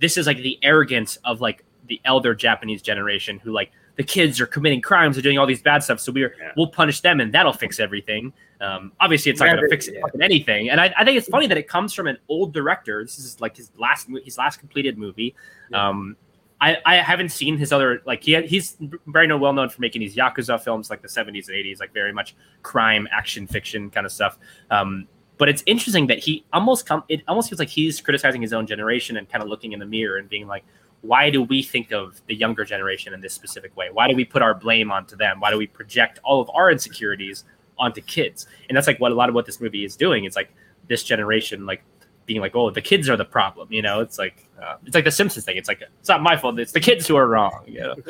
this is like the arrogance of like the elder Japanese generation who like the kids are committing crimes, are doing all these bad stuff. So we're Yeah. we'll punish them and that'll fix everything. Um, obviously, it's not Yeah, going to fix yeah. fucking anything. And I, I think it's funny that it comes from an old director. This is like his last his last completed movie. Yeah. Um, I, I haven't seen his other like he he's very no well known for making these yakuza films like the 70s and 80s like very much crime action fiction kind of stuff. Um, but it's interesting that he almost come it almost feels like he's criticizing his own generation and kind of looking in the mirror and being like why do we think of the younger generation in this specific way? Why do we put our blame onto them? Why do we project all of our insecurities onto kids? And that's like what a lot of what this movie is doing. It's like this generation like being like oh the kids are the problem you know? It's like uh, it's like the simpsons thing. It's like it's not my fault. It's the kids who are wrong you know?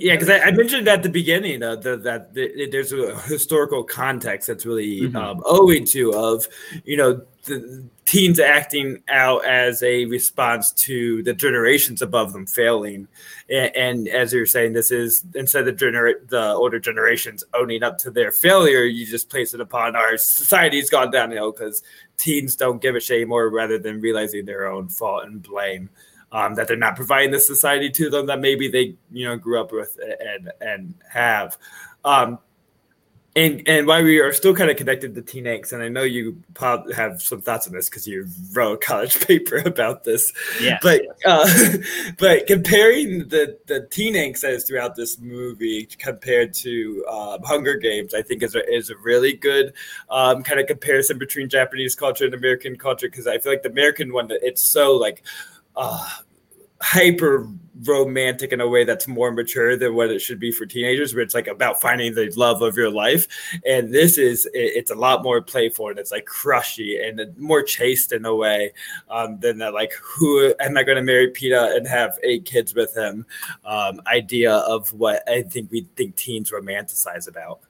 Yeah, because I, I mentioned at the beginning uh, the, that the, there's a historical context that's really Mhm. um, owing to of you know the teens acting out as a response to the generations above them failing, and, and as you're saying, this is instead of gener- the older generations owning up to their failure, you just place it upon our society's gone downhill because teens don't give a shit anymore, rather than realizing their own fault and blame um, that they're not providing the society to them that maybe they you know grew up with and and have. Um, and and why we are still kind of connected to teen angst, and I know you probably have some thoughts on this because you wrote a college paper about this. yeah But uh, but comparing the the teen angst that is throughout this movie compared to um, Hunger Games, I think is a, is a really good um, kind of comparison between Japanese culture and American culture because I feel like the American one that it's so like uh, hyper romantic in a way that's more mature than what it should be for teenagers where it's like about finding the love of your life. And this is it's a lot more playful and it's like crushy and more chaste in a way um, than that like who am i going to marry Peeta and have eight kids with him? Um, idea of what i think we think teens romanticize about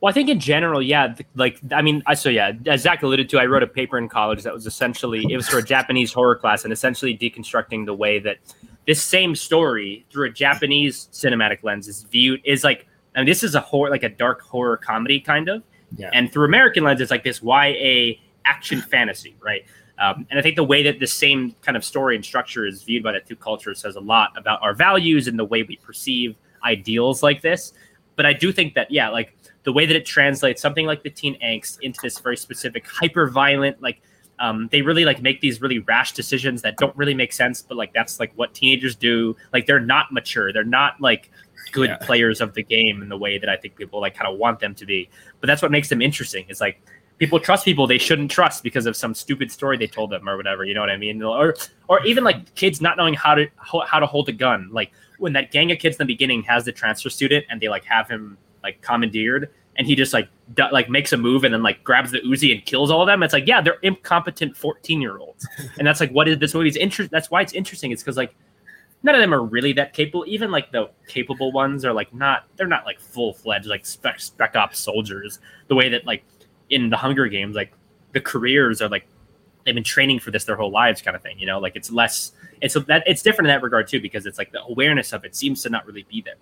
Well, I think in general, yeah. Like, I mean, I so yeah, as Zach alluded to, I wrote a paper in college that was essentially it was for a Japanese horror class and essentially deconstructing the way that this same story through a Japanese cinematic lens is viewed is like. I mean, this is a horror, like a dark horror comedy kind of, Yeah. and through American lens, it's like this YA action fantasy, right? Um, and I think the way that the same kind of story and structure is viewed by the two cultures says a lot about our values and the way we perceive ideals like this. But I do think that, yeah, like the way that it translates something like the teen angst into this very specific hyper violent like um, they really like make these really rash decisions that don't really make sense but like that's like what teenagers do. Like they're not mature. They're not like good Yeah. players of the game in the way that i think people like kind of want them to be. But that's what makes them interesting. Is like people trust people they shouldn't trust because of some stupid story they told them or whatever you know what i mean? Or or even like kids not knowing how to how, how to hold a gun. Like when that gang of kids in the beginning has the transfer student and they like have him like commandeered and he just like d- like makes a move and then like grabs the Uzi and kills all of them. It's like yeah, they're incompetent fourteen year olds, and that's like what is this movie's interest? That's why it's interesting. It's because like none of them are really that capable. Even like the capable ones are like not they're not like full fledged like spec spec ops soldiers. The way that like in the Hunger Games, like the careers are like they've been training for this their whole lives, kind of thing. You know, like it's less. It's that it's different in that regard too because it's like the awareness of it seems to not really be there.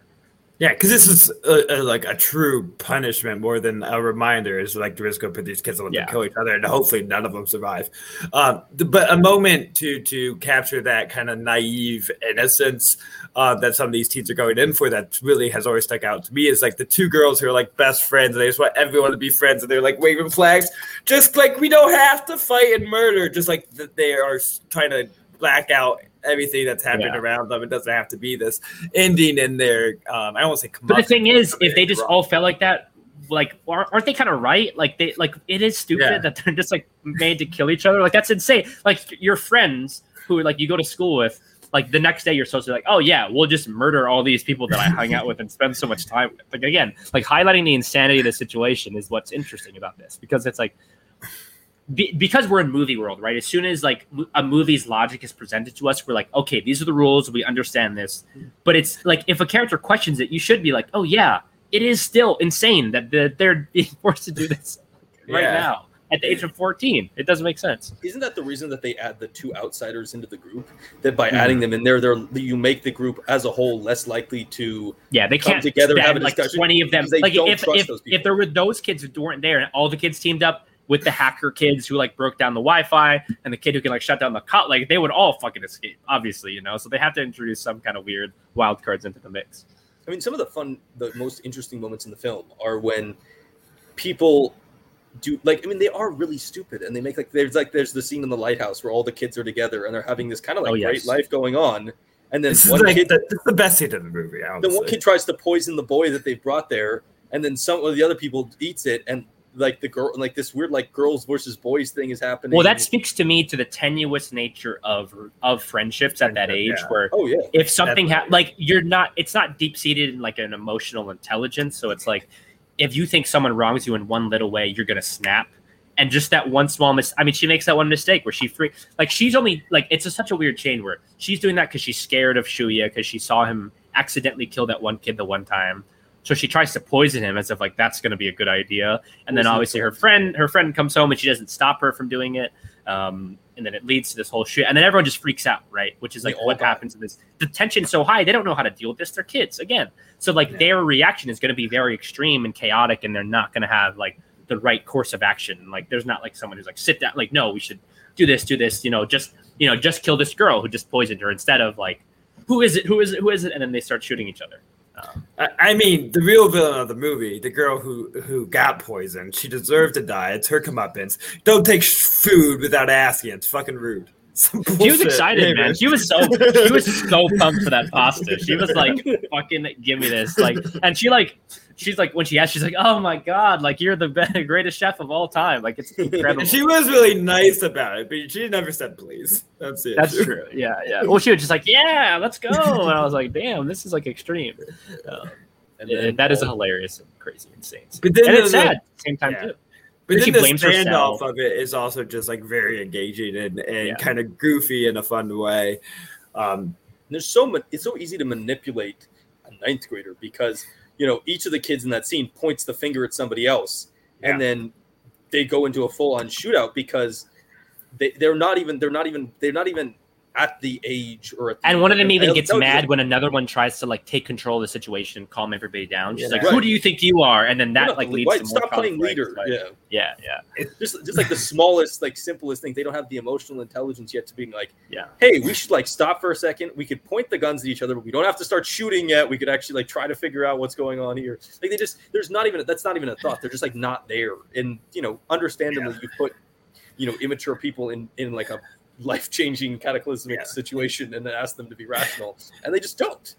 Yeah, because this is a, a, like a true punishment more than a reminder. Is like going put these kids on Yeah. to kill each other, and hopefully none of them survive. Um, but a moment to to capture that kind of naive innocence uh, that some of these teens are going in for that really has always stuck out to me is like the two girls who are like best friends, and they just want everyone to be friends, and they're like waving flags, just like we don't have to fight and murder, just like th- they are trying to black out everything that's happening Yeah. around them. It doesn't have to be this ending in their. Um, I don't want to say. But the thing is, if they just wrong. all felt like that, like aren't aren't they kind of right? Like they like it is stupid Yeah. that they're just like made to kill each other. Like that's insane. Like your friends who like you go to school with, like the next day you're supposed to be like, oh yeah, we'll just murder all these people that I hung out with and spend so much time with. Like again, like highlighting the insanity of the situation is what's interesting about this because it's like be, because we're in movie world, right? As soon as like a movie's logic is presented to us, we're like, okay, these are the rules, we understand this. But it's like if a character questions it, you should be like, oh yeah, it is still insane that the, they're being forced to do this right Yeah. now at the age of 14. It doesn't make sense. Isn't that the reason that they add the two outsiders into the group? That by Mhm. adding them in there, they're you make the group as a whole less likely to. Yeah, they Come can't together and have a like discussion twenty of them. Like if if, if there were those kids who weren't there and all the kids teamed up with the hacker kids who like broke down the Wi-Fi and the kid who can like shut down the cot, like they would all fucking escape, obviously, you know. So they have to introduce some kind of weird wild cards into the mix. I mean, some of the fun, the most interesting moments in the film are when people do like. I mean, they are really stupid, and they make like there's like there's the scene in the lighthouse where all the kids are together and they're having this kind of like Oh, great life going on, and then This is one like kid the, this is the best scene of the movie. the Honestly. one kid tries to poison the boy that they brought there, and then some of the other people eats it, and like the girl, like this weird like girls versus boys thing is happening. Well, that speaks to me to the tenuous nature of of friendships at that age, yeah. where oh yeah, if something ha- like you're not it's not deep seated in like an emotional intelligence. So it's like if you think someone wrongs you in one little way you're gonna snap. And just that one small mis i mean she makes that one mistake where she free like she's only like it's a, such a weird chain where she's doing that because she's scared of shuya because she saw him accidentally kill that one kid the one time so she tries to poison him as if like that's going to be a good idea. And then obviously her friend her friend comes home and she doesn't stop her from doing it. Um, and then it leads to this whole shit. And then everyone just freaks out right? Which is like what happens in this. The tension's so high they don't know how to deal with this. They're kids again. So like Yeah. their reaction is going to be very extreme and chaotic and they're not going to have like the right course of action. Like there's not like someone who's like sit down like no we should do this do this you know just you know just kill this girl who just poisoned her instead of like who is it? Who is it? Who is it? And then they start shooting each other I, I mean, the real villain of the movie, the girl who who got poisoned, she deserved to die. It's her comeuppance. Don't take food without asking. It's fucking rude. She was excited, man. She was so she was so pumped for that pasta. She was like, "Fucking give me this!" Like, and she like, she's like, when she asked, she's like, "Oh my god, like you're the be- greatest chef of all time." Like, it's incredible. She was really nice about it, but she never said please. That's it. That's true. Yeah, yeah. Well, she was just like, "Yeah, let's go," and I was like, "Damn, this is like extreme." Uh, and yeah, then that is a hilarious, and crazy, insane. But then and it's the- sad at the same time yeah. too. But She then the blames standoff herself. of it is also just like very engaging and, and Yeah. kind of goofy in a fun way. Um, there's so much it's so easy to manipulate a ninth grader because you know each of the kids in that scene points the finger at somebody else. And then they go into a full-on shootout because they, they're not even they're not even they're not even at the age or at the, And one of them even gets mad just- when another one tries to like take control of the situation, and calm everybody down. She's Yeah. like, Right. "Who do you think you are?" And then that not like leads why- to more stop playing conflict. leader Like, yeah yeah, yeah. just just like the smallest like simplest thing they don't have the emotional intelligence yet to being like Yeah. hey we should like stop for a second we could point the guns at each other but we don't have to start shooting yet we could actually like try to figure out what's going on here like they just there's not even that's not even a thought they're just like not there and you know understandably you put you know immature people in in like a life-changing cataclysmic Yeah. situation and then ask them to be rational and they just don't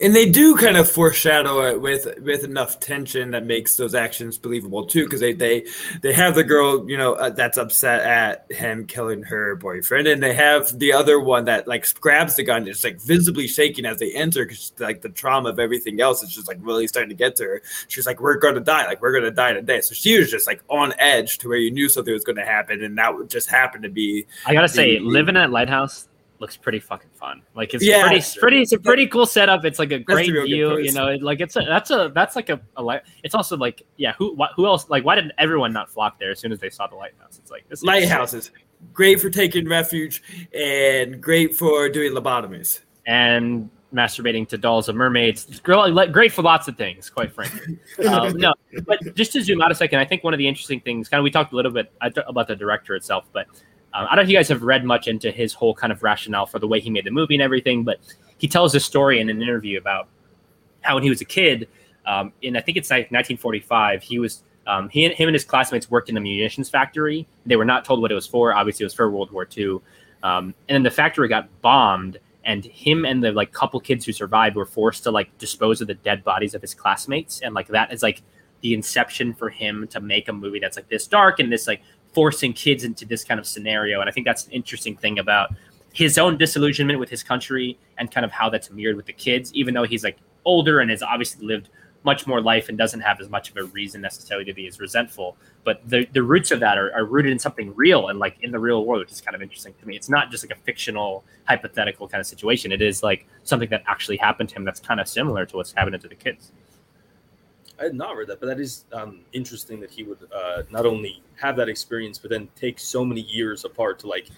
and they do kind of foreshadow it with with enough tension that makes those actions believable too because they they they have the girl you know uh, that's upset at him killing her boyfriend and they have the other one that like grabs the gun is like visibly shaking as they enter because like the trauma of everything else is just like really starting to get to her. She's like we're gonna die like we're gonna die today. So she was just like on edge to where you knew something was gonna happen and that would just happen to be I gotta say, The- living at Lighthouse looks pretty fucking fun. Like it's Yeah. pretty, it's pretty, it's a pretty cool setup. It's like a a great good view. You know, it- like it's a that's a that's like a, a light. It's also like yeah, who wh- who else? Like why did everyone not flock there as soon as they saw the lighthouse? It's like this is lighthouses great for taking refuge and great for doing lobotomies and masturbating to dolls of mermaids. It's great for lots of things, quite frankly. um, no, but just to zoom out a second, I think one of the interesting things, kind of, we talked a little bit about the director itself, but um, I don't know if you guys have read much into his whole kind of rationale for the way he made the movie and everything, but he tells a story in an interview about how when he was a kid, um, in I think it's like 1945, he was um, he and him and his classmates worked in a munitions factory. They were not told what it was for. Obviously, it was for World War II. Um, and then the factory got bombed, and him and the like couple kids who survived were forced to like dispose of the dead bodies of his classmates, and like that is like the inception for him to make a movie that's like this dark and this like forcing kids into this kind of scenario. And I think that's an interesting thing about his own disillusionment with his country and kind of how that's mirrored with the kids, even though he's like older and has obviously lived much more life and doesn't have as much of a reason necessarily to be as resentful. But the, the roots of that are, are rooted in something real and like in the real world, which is kind of interesting to me. It's not just like a fictional, hypothetical kind of situation. It is like something that actually happened to him that's kind of similar to what's happening to the kids. I had not read that, but that is um, interesting that he would uh, not only have that experience, but then take so many years apart to like.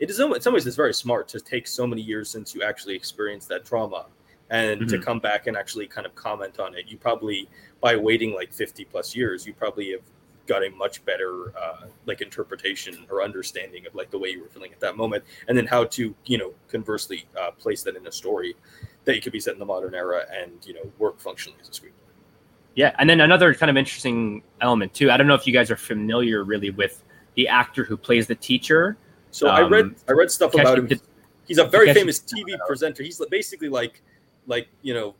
It is in some ways it's very smart to take so many years since you actually experienced that trauma, and mm-hmm. to come back and actually kind of comment on it. You probably by waiting like fifty plus years, you probably have got a much better uh, like interpretation or understanding of like the way you were feeling at that moment, and then how to you know conversely uh, place that in a story that you could be set in the modern era and you know work functionally as a screenplay. Yeah, and then another kind of interesting element too. I don't know if you guys are familiar really with the actor who plays the teacher. So um, I read I read stuff about him. He's a very famous TV presenter. He's basically like like you know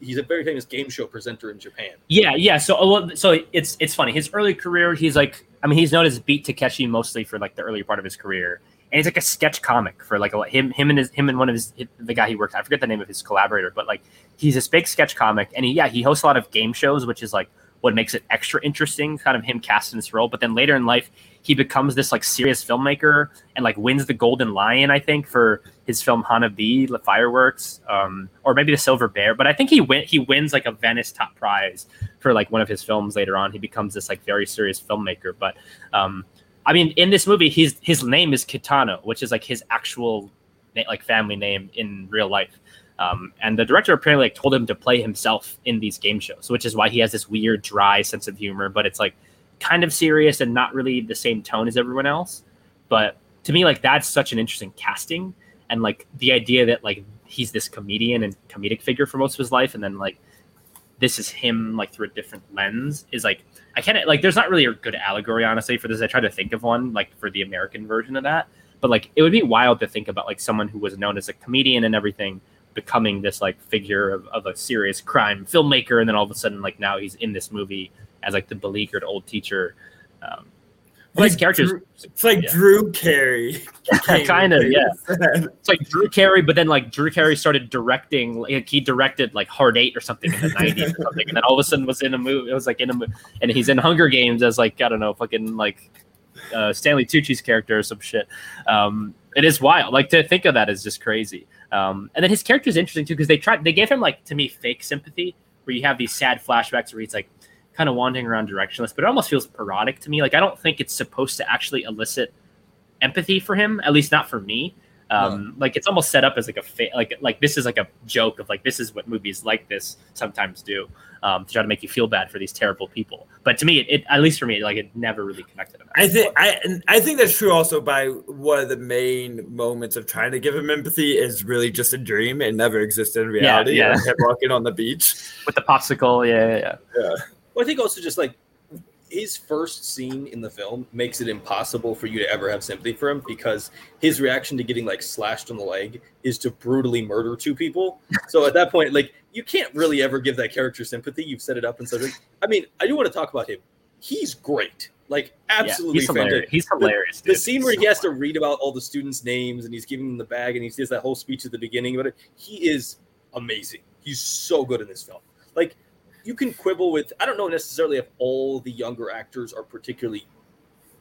he's a very famous game show presenter in Japan. Yeah, yeah. So, uh, so it's it's funny. His early career, he's like, I mean, he's known as Beat Takeshi mostly for like the early part of his career, and it's like a sketch comic for like a, him, him and his, him and one of his, the guy he worked. I forget the name of his collaborator, but like he's this big sketch comic, and he, yeah, he hosts a lot of game shows, which is like what makes it extra interesting, kind of him casting this role. But then later in life, he becomes this like serious filmmaker and like wins the Golden Lion, I think, for his film Hana-bi, the fireworks, um, or maybe the Silver Bear. But I think he win he wins like a Venice top prize for like one of his films later on. He becomes this like very serious filmmaker. But um, I mean, in this movie, his his name is Kitano, which is like his actual like family name in real life. Um, and the director apparently like told him to play himself in these game shows, which is why he has this weird, dry sense of humor. But it's like kind of serious and not really the same tone as everyone else. But to me, like that's such an interesting casting, and like the idea that like he's this comedian and comedic figure for most of his life, and then like this is him like through a different lens is like I can't like there's not really a good allegory honestly for this. I tried to think of one like for the American version of that, but like it would be wild to think about like someone who was known as a comedian and everything becoming this like figure of, of a serious crime filmmaker, and then all of a sudden like now he's in this movie as like the beleaguered old teacher. Um, like characters, Drew, it's like yeah. Drew Carey, kind of, yeah. It's like Drew Carey, but then like Drew Carey started directing, like he directed like Hard Eight or something in the '90s, or something, and then all of a sudden was in a movie. It was like in a movie, and he's in Hunger Games as like I don't know, fucking like uh, Stanley Tucci's character or some shit. Um, it is wild. Like to think of that is just crazy. Um, and then his character is interesting too because they tried, they gave him like to me fake sympathy, where you have these sad flashbacks where he's like kind of wandering around directionless, but it almost feels parodic to me. Like I don't think it's supposed to actually elicit empathy for him, at least not for me. Um, Like it's almost set up as like a fa- like like this is like a joke of like this is what movies like this sometimes do um, to try to make you feel bad for these terrible people. But to me, it, it at least for me, like it never really connected. I think I I think that's true also by one of the main moments of trying to give him empathy is really just a dream. It never existed in reality. Yeah, yeah. walking on the beach with the popsicle. Yeah, yeah, yeah. yeah. Well, I think also just like his first scene in the film makes it impossible for you to ever have sympathy for him because his reaction to getting like slashed on the leg is to brutally murder two people. So at that point, like you can't really ever give that character sympathy. You've set it up and said, I mean, I do want to talk about him. He's great. Like absolutely yeah, he's hilarious. He's hilarious. The, the scene where he has to read about all the students' names and he's giving them the bag and he says that whole speech at the beginning about it. He is amazing. He's so good in this film. Like you can quibble with. I don't know necessarily if all the younger actors are particularly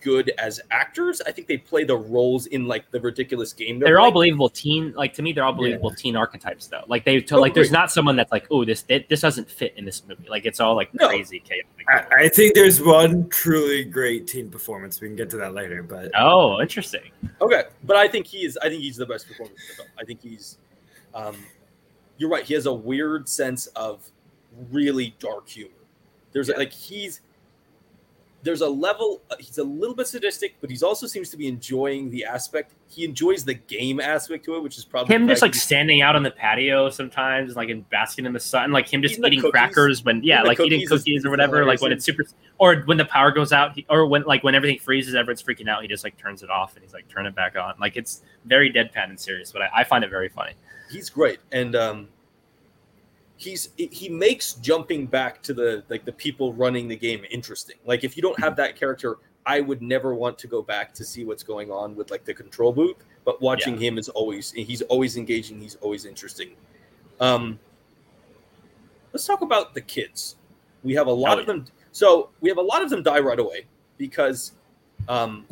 good as actors. I think they play the roles in like the ridiculous game. They're, they're all believable teen. Like to me, they're all believable yeah. teen archetypes though. Like they to, like there's not someone that's like, oh, this this doesn't fit in this movie. Like it's all like no. crazy chaotic. I, I, think there's one truly great teen performance. We can get to that later, but oh, interesting. Okay, but I think he's I think he's the best performer. I think he's. Um, you're right. He has a weird sense of really dark humor. There's yeah. like he's there's a level he's a little bit sadistic but he's also seems to be enjoying the aspect. He enjoys the game aspect to it which is probably him just like standing out on the patio sometimes like in basking in the sun like him just eating, crackers when yeah like eating cookies or whatever like when it's super or when the power goes out he, or when like when everything freezes everyone's freaking out he just like turns it off and he's like turn it back on. Like it's very deadpan and serious but I, I find it very funny. He's great and um he's he makes jumping back to the like the people running the game interesting. Like if you don't have that character, I would never want to go back to see what's going on with like the control booth but watching him is always he's always engaging. He's always interesting. Um, let's talk about the kids. We have a lot Oh, of them. So we have a lot of them die right away because um,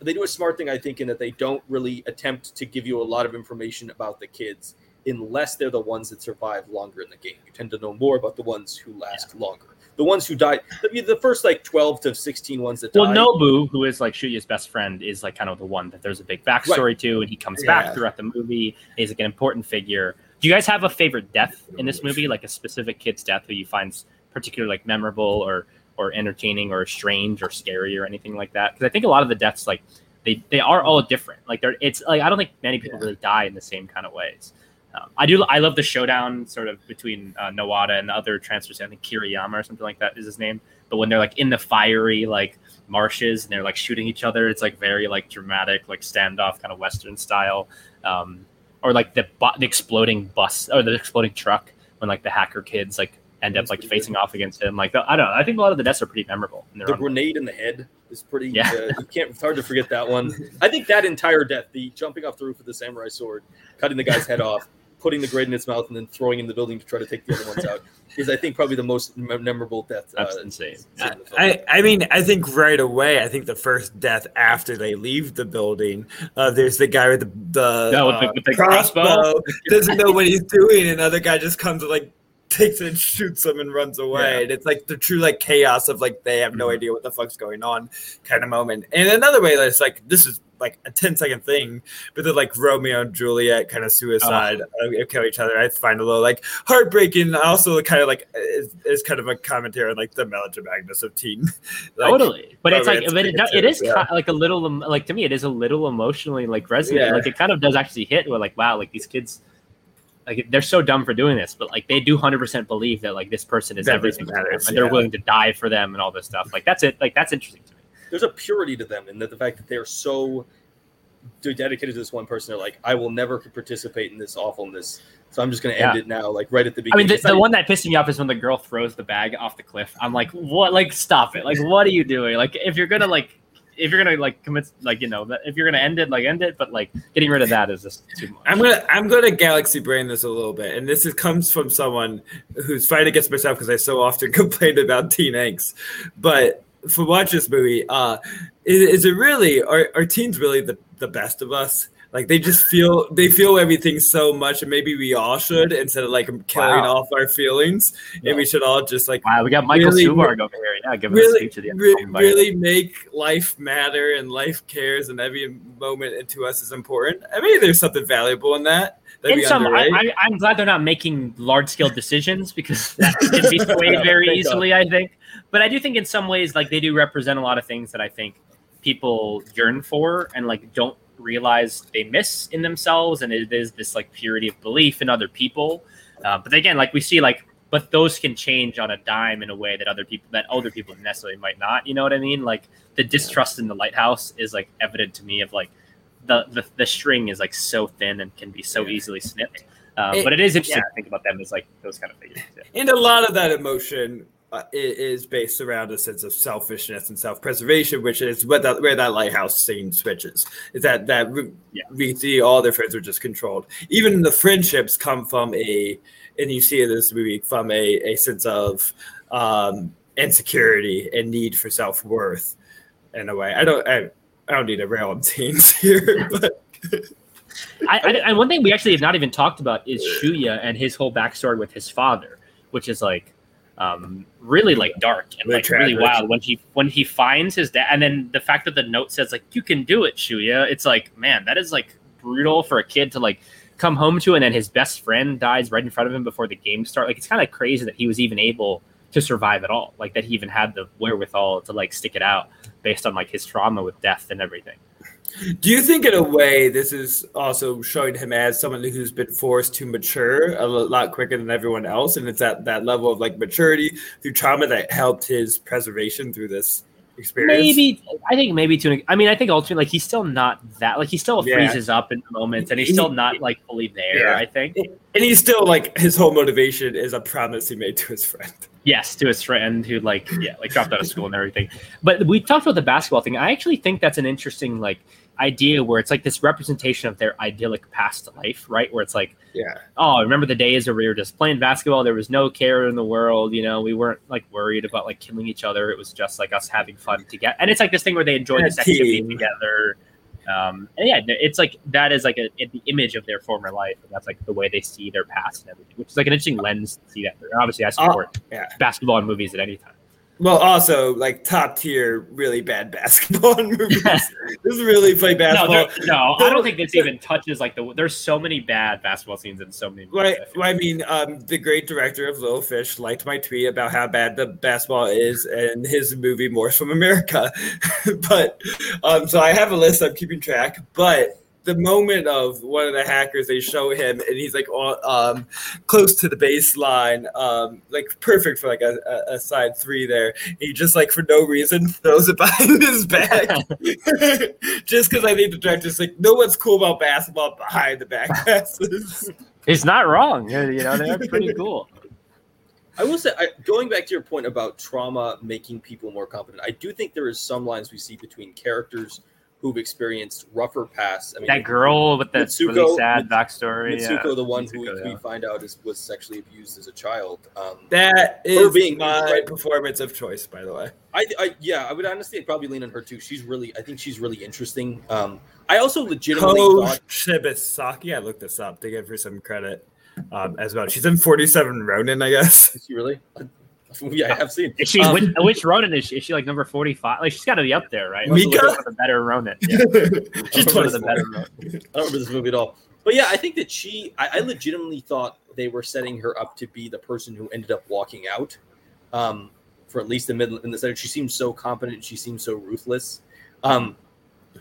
they do a smart thing, I think, in that they don't really attempt to give you a lot of information about the kids unless they're the ones that survive longer in the game. You tend to know more about the ones who last longer. The ones who died, the, the first like 12 to 16 ones that die. Well, died. Nobu, who is like Shuya's best friend, is like kind of the one that there's a big backstory to, and he comes Yeah. back throughout the movie. He's like an important figure. Do you guys have a favorite death in this movie, like a specific kid's death who you find particularly like memorable or or entertaining or strange or scary or anything like that? Because I think a lot of the deaths, like they they are all different. Like they're it's like I don't think many people Yeah. really die in the same kind of ways. Um, I do. I love the showdown sort of between uh, Nawada and the other transfers. I think Kiriyama or something like that is his name. But when they're like in the fiery like marshes and they're like shooting each other, it's like very like dramatic, like standoff kind of Western style. Um, or like the, bu- the exploding bus or the exploding truck when like the hacker kids like end up like facing off against him. Like I don't know. I think a lot of the deaths are pretty memorable. The way. grenade in the head is pretty. Yeah. Uh, you can't. It's hard to forget that one. I think that entire death, the jumping off the roof with the samurai sword, cutting the guy's head off, putting the grenade in its mouth, and then throwing in the building to try to take the other ones out, is I think probably the most memorable death. That's uh, insane. seen in the film. I, I mean, I think right away, I think the first death after they leave the building, uh, there's the guy with the, the, Yeah, with the- uh, with the crossbow. doesn't know what he's doing, and another guy just comes and like takes it and shoots him and runs away. Yeah. And it's like the true like chaos of like they have no Mhm. idea what the fuck's going on kind of moment. And another way that's like this is like a 10 second thing, but then like Romeo and Juliet kind of suicide uh, kill each other. I find a little like heartbreaking. Also, kind of like is, is kind of a commentary on like the melodramatic of teen. like, totally, but it's like, but it, it is yeah. ki like a little, um, like to me, it is a little emotionally like resonant. Yeah. Like it kind of does actually hit. Where like, wow, like these kids, like they're so dumb for doing this, but like they do hundred percent believe that like this person is That everything person to them, matters, and they're willing to die for them and all this stuff. Like that's it. Like that's interesting. There's a purity to them, and that the fact that they're so de- dedicated to this one person, they're like, I will never participate in this awfulness, so I'm just going to end Yeah. it now, like right at the beginning. I beginning. mean, the, the not- one that pissed me off is when the girl throws the bag off the cliff. I'm like, what? Like, stop it! Like, what are you doing? Like, if you're gonna like, if you're gonna like commit, like, you know, that- if you're gonna end it, like, end it. But like, getting rid of that is just too much. I'm gonna I'm gonna galaxy brain this a little bit, and this is, comes from someone who's fighting against myself because I so often complain about teen angst. But for watch this movie, uh, is, is it really are, are teens really the, the best of us? Like they just feel they feel everything so much, and maybe we all should instead of like carrying Wow. off our feelings, and we should all just like Wow, we got Michael Really- Stuhlbarg over here. Yeah, giving a speech at the end. re- of the film, really make life matter and life cares, and every moment to us is important. I mean, there's something valuable in that. In some, I, I'm glad they're not making large scale decisions because that can be swayed very easily. I think, but I do think in some ways, like they do represent a lot of things that I think people yearn for and like don't realize they miss in themselves, and it is this like purity of belief in other people. Uh, but again, like we see, like but those can change on a dime in a way that other people that older people necessarily might not. You know what I mean? Like the distrust in the lighthouse is like evident to me of like the the, the string is like so thin and can be so Yeah. easily snipped. Um, It- but it is interesting yeah. to think about them as like those kind of figures. Yeah. and a lot of that emotion uh, is based around a sense of selfishness and self-preservation, which is what that, where that lighthouse scene switches. Is that that we, Yeah. we see all their friends are just controlled. Even the friendships come from a, and you see in this movie from a, a sense of um, insecurity and need for self-worth. In a way, I don't. I, I don't need to rail on teens here, but I, I, and one thing we actually have not even talked about is Shuya and his whole backstory with his father, which is like um, really like dark and like really wild. When he when he finds his dad, and then the fact that the note says like you can do it, Shuya. It's like man, that is like brutal for a kid to like come home to, and then his best friend dies right in front of him before the game starts. Like it's kind of crazy that he was even able to survive at all. Like that he even had the wherewithal to like stick it out based on like his trauma with death and everything. Do you think, in a way, this is also showing him as someone who's been forced to mature a lot quicker than everyone else, and it's that that level of like maturity through trauma that helped his preservation through this experience? Maybe I think maybe to an, I mean I think ultimately like he's still not that like he still Yeah. freezes up in moments and he's still not like fully there. Yeah. I think and he's still like his whole motivation is a promise he made to his friend. yes to his friend who like yeah like dropped out of school and everything. But we talked about the basketball thing. I actually think that's an interesting like idea where it's like this representation of their idyllic past life, right? Where it's like, Yeah. oh, remember the days where we were just playing basketball? There was no care in the world, you know. We weren't like worried about like killing each other. It was just like us having fun together. And it's like this thing where they enjoy this activity together. Um, and yeah, it's like that is like a, the image of their former life, and that's like the way they see their past and everything, which is like an interesting lens to see that. through. And obviously, I support yeah. basketball and movies at any time. Well, also like top tier, really bad basketball in movies. this is really play No, basketball. there- no, I don't think this even touches like the. There's so many bad basketball scenes in so many. movies, Right. I. Well, I mean, um, the great director of Little Fish liked my tweet about how bad the basketball is and his movie Morse from America. but um, so I have a list I'm keeping track. But the moment of one of the hackers, they show him and he's like on, um, close to the baseline, um, like perfect for like a, a, a side three there. He just like for no reason throws it behind his back. just because I think the director's like, no one's cool about basketball behind the back passes. He's not wrong. You know, they're pretty cool. I will say, I, going back to your point about trauma making people more competent, I do think there is some lines we see between characters who've experienced rougher pasts. I mean, That girl with the Mitsuko- really sad Mit- backstory. Mitsuko, yeah. the one who Mitsuko, we find out is was sexually abused as a child. Um, That Her is being- my right. performance of choice, by the way. I, I, yeah, I would honestly probably lean on her too. She's really, I think she's really interesting. Um, I also legitimately Ko thought, Shibasaki. I looked this up to give her some credit um, as well. She's in 47 Ronin, I guess. is she really? yeah, I have seen. Is she Um, which, which Ronin is she? Is she like number forty five? Like she's got to be up there, right? Mika? One of the better Ronin. Yeah, She's one of the better Ronin. I don't remember this movie at all. But yeah, I think that she, I, I legitimately thought they were setting her up to be the person who ended up walking out. Um, for at least the middle in the center, she seems so competent. She seems so ruthless. Um,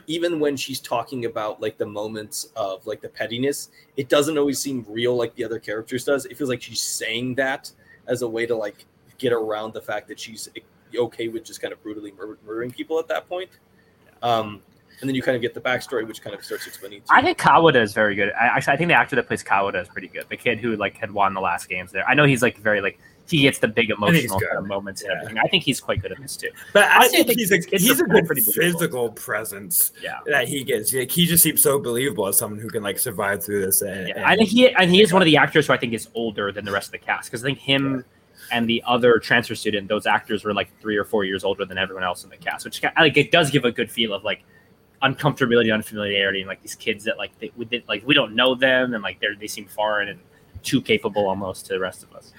even when she's talking about like the moments of like the pettiness, it doesn't always seem real like the other characters does. It feels like she's saying that as a way to like get around the fact that she's okay with just kind of brutally mur- murdering people at that point. Um, and then you kind of get the backstory, which kind of starts explaining. I think Kawada is very good. I, actually, I think the actor that plays Kawada is pretty good. The kid who like had won the last games there. I know he's like very like he gets the big emotional good. kind of moments and everything. I think he's quite good at this too. But I, I think think he's a, it's- it's he's a a good pretty believable. physical presence Yeah. that he gets. Like, he just seems so believable as someone who can like survive through this. And, Yeah, I think he and he is one of the actors who I think is older than the rest of the cast because I think him and the other transfer student, those actors were like three or four years older than everyone else in the cast, which like it does give a good feel of like uncomfortability, unfamiliarity, and like these kids that like they, we did, like we don't know them and like they they seem foreign and too capable almost to the rest of us.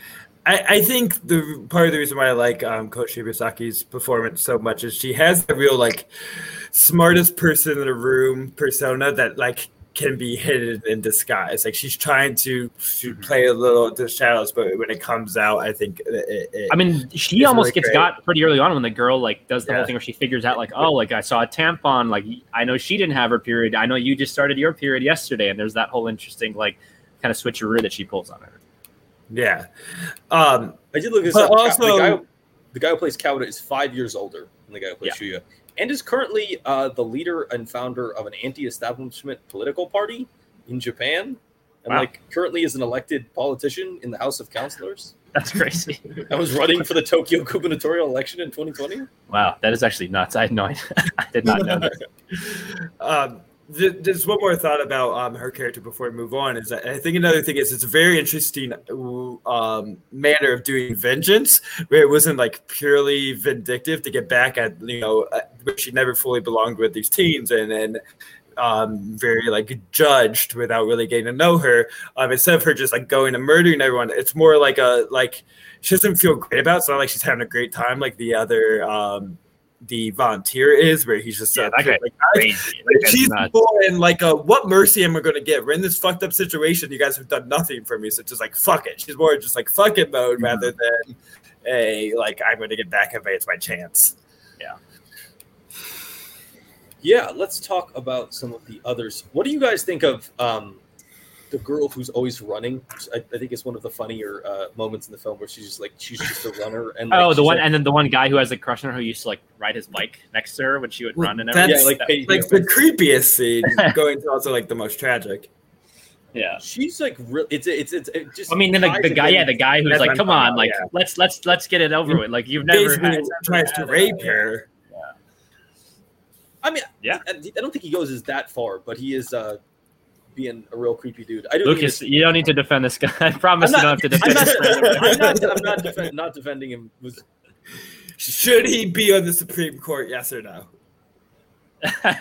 I, I think the part of the reason why I like um, Ko Shibasaki's performance so much is she has the real like smartest person in the room persona that like can be hidden in disguise. Like she's trying to, to play a little the shadows, but when it comes out, I think it, it, I mean, she almost really gets great. got pretty early on when the girl like does the Yeah. whole thing where she figures out like, oh, like I saw a tampon. Like I know she didn't have her period. I know you just started your period yesterday, and there's that whole interesting like kind of switcheroo that she pulls on her. yeah. Um, I did look this But up. Also- the, guy, the guy who plays Kawada is five years older than the guy who plays Shuya, and is currently uh, the leader and founder of an anti-establishment political party in Japan, and Wow. like currently is an elected politician in the House of Councilors. That's crazy. I was running for the Tokyo gubernatorial election in 2020. wow, that is actually nuts. I had no idea. I did not know that. um, there's one more thought about um, her character before we move on. Is that I think another thing is it's a very interesting um, manner of doing vengeance, where it wasn't like purely vindictive to get back at you know uh, where she never fully belonged with these teens, and then um, very like judged without really getting to know her. Um, instead of her just like going and murdering everyone, it's more like a like she doesn't feel great about. it. It's not like she's having a great time like the other. Um, the volunteer is where he's just Yeah, uh, that guy- like, Crazy. That She's nuts. more in like a what mercy am I going to get? We're in this fucked up situation. You guys have done nothing for me, so just like fuck it. She's more just like fuck it mode Mm-hmm. rather than a like I'm going to get back if it's my chance. Yeah. Yeah, let's talk about some of the others. What do you guys think of um, the girl who's always running? I, I think it's one of the funnier uh, moments in the film where she's just like she's just a runner and like, Oh, the one, like, and then the one guy who has a crush on her who used to like ride his bike next to her when she would Well, run and everything. yeah, like That- Katie Like the creepiest scene, going to also like the most tragic. yeah. she's like real. It's it's it's it just. I mean, then like the guy, yeah, the guy who's like, "Come on, like yeah. let's let's let's get it over with." Like you've never Basically had, tries to rape her. I mean, Yeah. I, I don't think he goes as that far, but he is uh, being a real creepy dude. I do Lucas, think you don't need to defend this guy. I promise I'm you don't have to I'm defend not, this I'm not, I'm not, defend, not defending him. Was Should he be on the Supreme Court? Yes or no?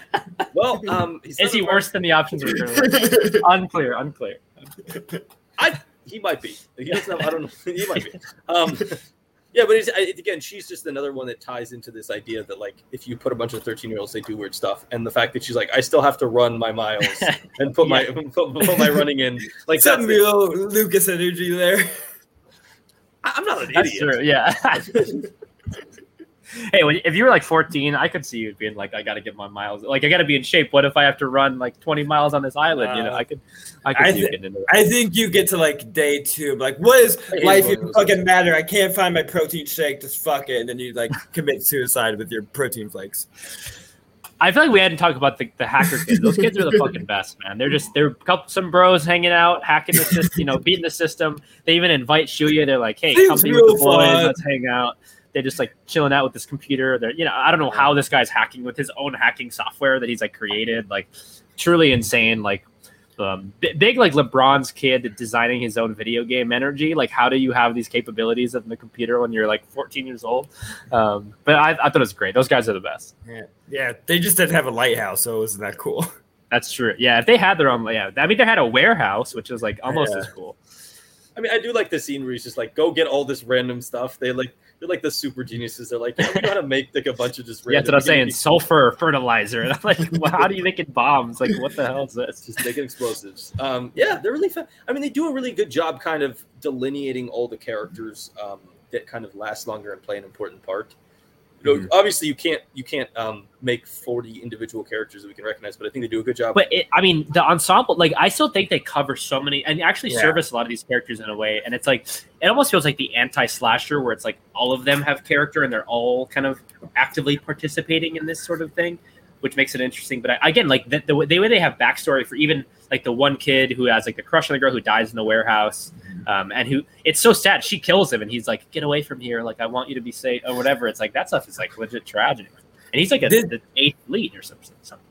well, um, he's Is he another- worse than the options we currently? unclear, unclear. I he might be. He doesn't have, I don't know. He might be. Um, yeah, but it's, I, again, she's just another one that ties into this idea that like if you put a bunch of thirteen year olds, they do weird stuff, and the fact that she's like, I still have to run my miles and put my put, put my running in. Like Some real Lucas energy there. I- I'm not an That's idiot. true. Yeah. hey, when, if you were like 14, I could see you being like, I got to get my miles. Like, I got to be in shape. What if I have to run like 20 miles on this island? you know, Uh, I could, I could I see you getting into it. I think you get to like day two, like what is hate life even fucking matter? I can't find my protein shake, just fuck it, and then you like commit suicide with your protein flakes. I feel like we hadn't talked about the, the hacker kids. Those kids are the fucking best, man. They're just they're couple, some bros hanging out, hacking the system, you know, beating the system. They even invite Shuya. They're like, "Hey, come be with the boys. fun. Let's hang out." They're just like chilling out with this computer. They're you know, I don't know how this guy's hacking with his own hacking software that he's like created. Like, truly insane. Like, um, bi- big like LeBron's kid designing his own video game energy. Like, how do you have these capabilities in the computer when you're like 14 years old? Um, but I, I thought it was great. Those guys are the best. Yeah, yeah. They just didn't have a lighthouse, so it wasn't that cool. That's true. Yeah, if they had their own, yeah, I mean, they had a warehouse, which is like almost Yeah. as cool. I mean, I do like the scene where he's just like, go get all this random stuff. They like they're like the super geniuses. They're like, yeah, we know how to make like a bunch of just Yeah, that's what I'm saying. Sulfur fertilizer. And I'm like, well, how do you make it bombs? Like, what the hell is this? just making explosives. Um, yeah, they're really fun. I mean, they do a really good job kind of delineating all the characters um, that kind of last longer and play an important part. You know, Mhm. obviously you can't you can't um, make 40 individual characters that we can recognize, but I think they do a good job. But it, I mean, the ensemble, like, I still think they cover so many and actually Yeah. service a lot of these characters in a way. And it's like, it almost feels like the anti slasher where it's like all of them have character and they're all kind of actively participating in this sort of thing, which makes it interesting. But I, again, like the, the, way- the way they have backstory for even like the one kid who has like the crush on the girl who dies in the warehouse, um, and who it's so sad she kills him, and he's like, "Get away from here! Like I want you to be safe or whatever." It's like that stuff is like legit tragedy, and he's like a, Did- the eighth lead or something. something.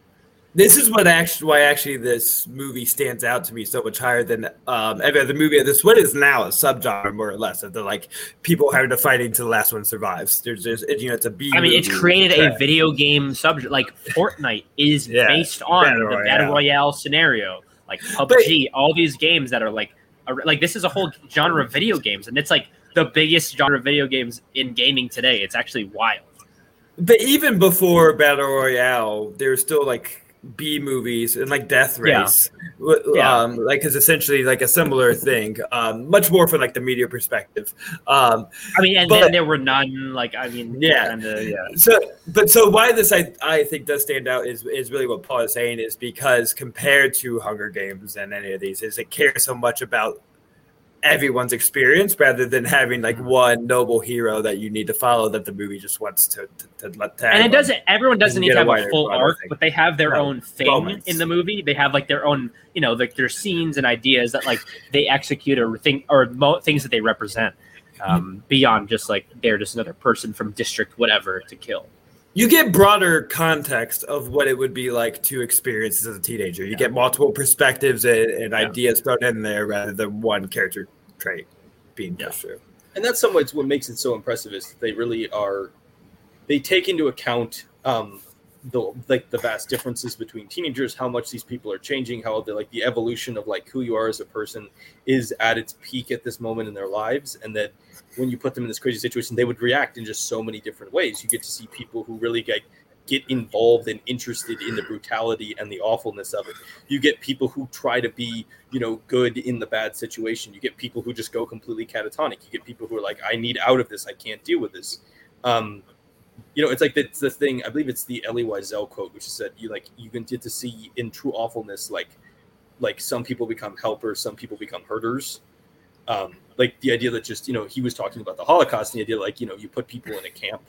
This is what actually why actually this movie stands out to me so much higher than um every other movie. This what is now a subgenre more or less of the like people having to fighting to the last one survives. There's just you know it's a B. I mean, it's created a video game subject. Like Fortnite is Yeah, based on Battle the battle royale scenario. Like PUBG, all these games that are like, like this is a whole genre of video games, and it's like the biggest genre of video games in gaming today. It's actually wild. But even before Battle Royale, there's still like B movies and like Death. Race, Yeah. um, like is essentially like a similar thing. Um, much more from like the media perspective. Um, I mean, and But- then there were none. Like, I mean, Yeah. uh, yeah. So, but so why this I I think does stand out is is really what Paul is saying is because compared to Hunger Games and any of these, is it cares so much about everyone's experience rather than having like one noble hero that you need to follow that the movie just wants to to, to let tag and it doesn't everyone doesn't need to have a full arc but they have their No, own thing moments. in the movie. They have like their own you know like their scenes and ideas that like they execute or think or mo- things that they represent um, beyond just like they're just another person from district whatever to kill you get broader context of what it would be like to experience as a teenager. You get multiple perspectives and, and Yeah. ideas thrown in there rather than one character trait being Yeah. pushed through. and that's somewhat what makes it so impressive is that they really are they take into account um the like the vast differences between teenagers how much these people are changing how the like the evolution of like who you are as a person is at its peak at this moment in their lives and that when you put them in this crazy situation they would react in just so many different ways. You get to see people who really get get involved and interested in the brutality and the awfulness of it. You get people who try to be you know good in the bad situation. You get people who just go completely catatonic. You get people who are like i need out of this. I can't deal with this. Um you know it's like it's the thing i believe it's the Elie Wiesel quote which is that you like you can get to see in true awfulness like like some people become helpers some people become herders. um like the idea that just you know he was talking about the holocaust and the idea like you know you put people in a camp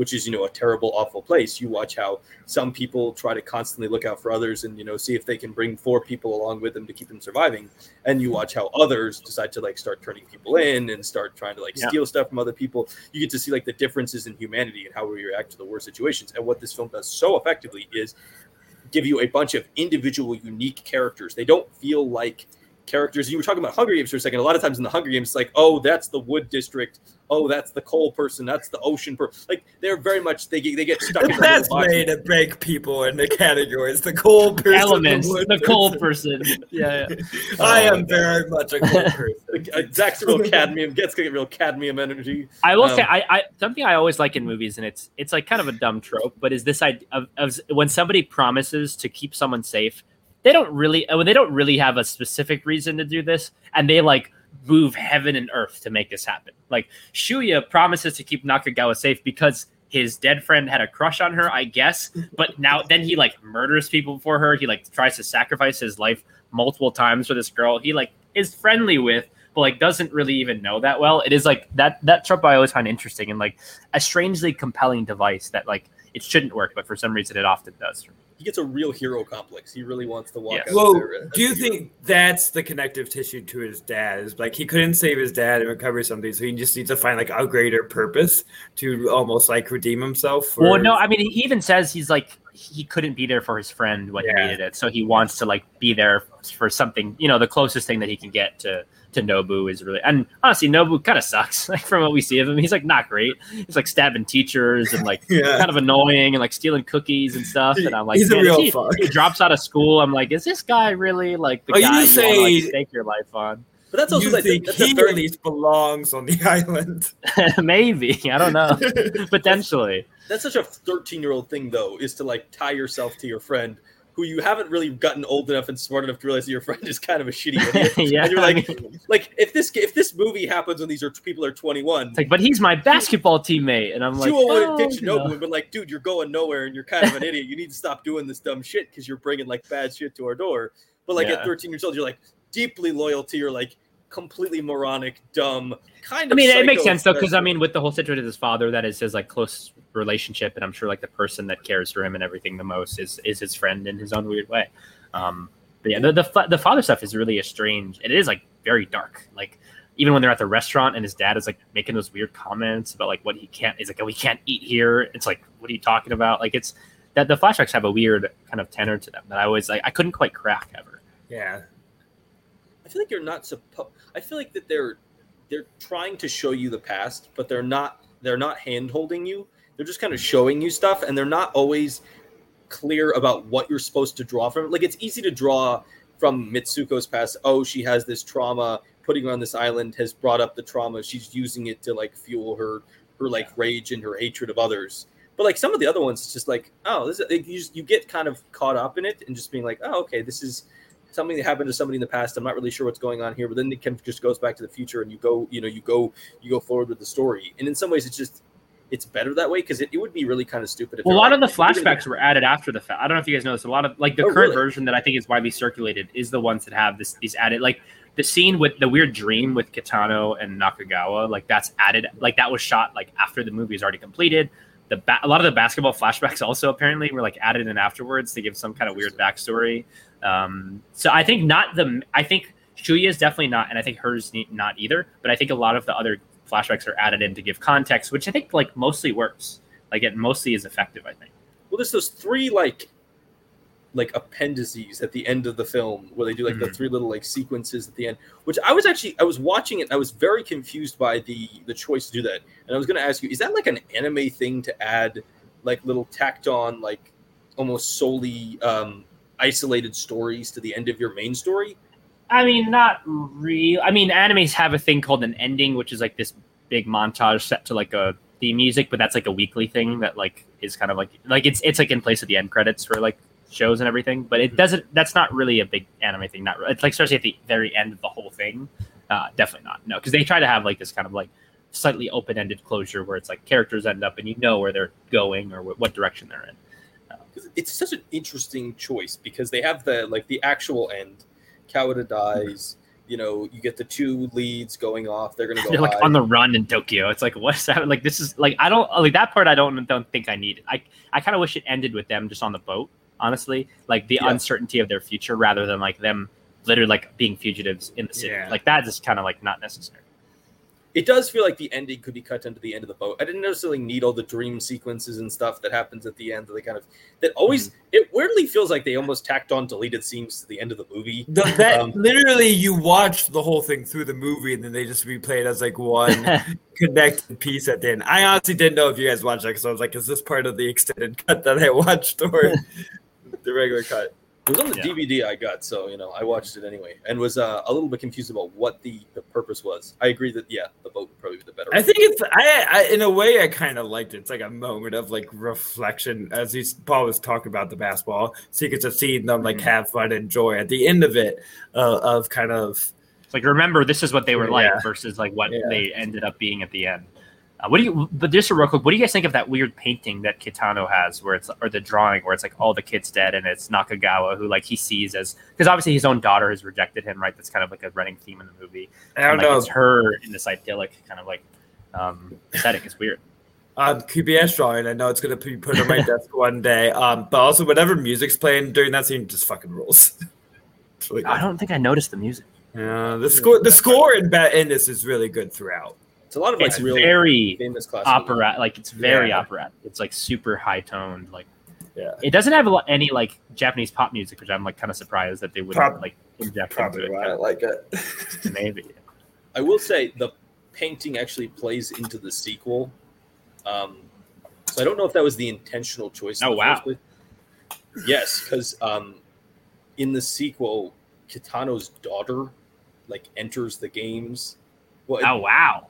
which is you know a terrible, awful place. You watch how some people try to constantly look out for others and you know see if they can bring four people along with them to keep them surviving, and you watch how others decide to like start turning people in and start trying to like Yeah. steal stuff from other people. You get to see like the differences in humanity and how we react to the worst situations. And what this film does so effectively is give you a bunch of individual, unique characters. They don't feel like characters. You were talking about Hunger Games for a second. A lot of times in the Hunger Games, it's like, oh, that's the wood district. Oh, that's the coal person. That's the ocean person. Like they're very much they get, they get stuck in That's little way to break people into categories. The coal person, Elements, wood the cold person. Yeah, yeah. I Oh, am very much a cold person. Like, uh, Zach's a real cadmium. Gets gonna get real cadmium energy. I will Um, say, I, I something I always like in movies, and it's it's like kind of a dumb trope, but is this idea of, of when somebody promises to keep someone safe, they don't really, uh, when they don't really have a specific reason to do this, and they like move heaven and earth to make this happen. Like Shuya promises to keep Nakagawa safe because his dead friend had a crush on her, I guess. But now then he like murders people for her. He like tries to sacrifice his life multiple times for this girl. He like is friendly with, but like doesn't really even know that well. It is like that that trope I always find interesting and like a strangely compelling device that like it shouldn't work, but for some reason it often does. He gets a real hero complex. He really wants to walk Yes. out Well, there. do you hero. think that's the connective tissue to his dad? Is like he couldn't save his dad and recover something, so he just needs to find like a greater purpose to almost like redeem himself. For, Well, no, I mean he even says he's like he couldn't be there for his friend when Yeah. he needed it, so he wants to like be there for something. You know, the closest thing that he can get to to Nobu is really and honestly, Nobu kind of sucks. Like from what we see of him, he's like not great. He's like stabbing teachers and like yeah, kind of annoying and like stealing cookies and stuff. And I'm like, He's a real he, fuck. he drops out of school. I'm like, is this guy really like the Oh, guy you, say- want to like, stake your life on? But that's also you like think that's he at least belongs on the island? Maybe I don't know. Potentially, that's such a 13 year old thing though is to like tie yourself to your friend who you haven't really gotten old enough and smart enough to realize that your friend is kind of a shitty idiot. yeah. And you're I like, mean, like if this if this movie happens when these are people are 21, like, but he's my basketball teammate, and I'm like, would oh, pitch no. Nobu and been like, dude, you're going nowhere and you're kind of an idiot. You need to stop doing this dumb shit because you're bringing like bad shit to our door. But like Yeah. at 13 years old, you're like deeply loyal to your like completely moronic, dumb kind of. I mean, it makes sense though, because I mean, with the whole situation with his father, that is his like close relationship, and I'm sure like the person that cares for him and everything the most is is his friend in his own weird way. Um, but yeah, the the, the father stuff is really a strange. It is like very dark. Like even when they're at the restaurant and his dad is like making those weird comments about like what he can't. He's like, oh, we can't eat here. It's like, what are you talking about? Like it's that the flashbacks have a weird kind of tenor to them that I always like. I couldn't quite crack ever. yeah, I feel like you're not supposed. I feel like that they're they're trying to show you the past, but they're not they're not hand holding you. They're just kind of showing you stuff, and they're not always clear about what you're supposed to draw from. Like it's easy to draw from Mitsuko's past. Oh, she has this trauma. Putting her on this island has brought up the trauma. She's using it to like fuel her her like rage and her hatred of others. But like some of the other ones, it's just like, oh, this is, like, you just you get kind of caught up in it and just being like, oh, okay, this is something that happened to somebody in the past. I'm not really sure what's going on here, but then it kind of just goes back to the future, and you go, you know, you go, you go forward with the story. And in some ways, it's just it's better that way because it, it would be really kind of stupid. If Well, a lot like, of the flashbacks were added after the fact. I don't know if you guys noticed. A lot of like the Oh, current really? version that I think is widely circulated is the ones that have this these added like the scene with the weird dream with Kitano and Nakagawa. Like that's added. Like that was shot like after the movie is already completed. The ba- a lot of the basketball flashbacks also apparently were like added in afterwards to give some kind of weird backstory. Um, so I think not the. I think Shuya is definitely not, and I think hers not either. But I think a lot of the other flashbacks are added in to give context, which I think like mostly works. Like it mostly is effective. I think. Well, there's those three like like appendices at the end of the film where they do like the Mhm. three little like sequences at the end which i was actually i was watching it i was very confused by the the choice to do that and i was going to ask you is that like an anime thing to add like little tacked on like almost solely um isolated stories to the end of your main story I mean, not real. I mean, animes have a thing called an ending, which is like this big montage set to like a theme music, but that's like a weekly thing that like is kind of like like it's it's like in place of the end credits for like shows and everything. But it doesn't. That's not really a big anime thing. Not it's like especially at the very end of the whole thing. Uh, definitely not. No, because they try to have like this kind of like slightly open ended closure where it's like characters end up and you know where they're going or wh- what direction they're in. 'Cause it's such an interesting choice because they have the like the actual end kawada dies you know, you get the two leads going off. They're gonna go. They're like hide. on the run in Tokyo. It's like what's that? Like this is like I don't like that part. I don't don't think I need. I I kind of wish it ended with them just on the boat. Honestly, like the Yeah. uncertainty of their future rather than like them literally like being fugitives in the city. Yeah. Like that is kind of like not necessary. It does feel like the ending could be cut into the end of the boat. I didn't necessarily need all the dream sequences and stuff that happens at the end. That they kind of that always Mm-hmm. it weirdly feels like they almost tacked on deleted scenes to the end of the movie. The, that Um, literally, you watch the whole thing through the movie, and then they just replay it as like one connected piece at the end. I honestly didn't know if you guys watched that because I was like, "Is this part of the extended cut that I watched or the regular cut?" It was on the Yeah. DVD I got, so you know I watched it anyway, and was uh, a little bit confused about what the, the purpose was. I agree that yeah, the boat would probably be the better. I think it's I, I in a way I kind of liked it. It's like a moment of like reflection as he's Paul was talking about the basketball, so you get to see them like Mhm. have fun, and enjoy at the end of it uh, of kind of It's like remember this is what they were like versus like what Yeah. they ended up being at the end. Uh, what do you? But just real quick, what do you guys think of that weird painting that Kitano has, where it's or the drawing where it's like all the kids dead and it's Nakagawa who like he sees as because obviously his own daughter has rejected him, right? That's kind of like a running theme in the movie. I don't And, like, know It's her in this idyllic kind of like um, setting. It's weird. um, QBS drawing. I know it's gonna be put on my desk one day. Um, but also whatever music's playing during that scene just fucking rules. Really. I don't think I noticed the music. Yeah, the score the score in in this is really good throughout. It's a lot of like It's real very famous classic. opera, like it's very Yeah. operatic. It's like super high toned. Like Yeah. it doesn't have a lot, any like Japanese pop music, which I'm like kind of surprised that they wouldn't Prob- like inject Probably into it. I like it. Maybe. I will say the painting actually plays into the sequel. Um, so I don't know if that was the intentional choice. Oh, wow. Yes, because um, in the sequel, Kitano's daughter like enters the games. Well, Oh wow,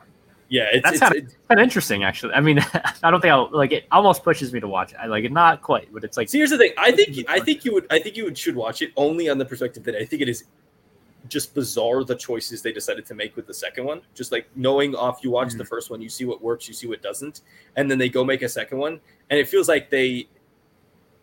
yeah, it's, That's it's, kinda- it's kind of interesting actually. I mean, I don't think I'll like it. Almost pushes me to watch it. I like it, not quite, but it's like See, here's the thing. I think I think you would I think you would should watch it only on the perspective that I think it is just bizarre the choices they decided to make with the second one. Just like knowing off you watch the mm-hmm. first one, you see what works, you see what doesn't, and then they go make a second one, and it feels like they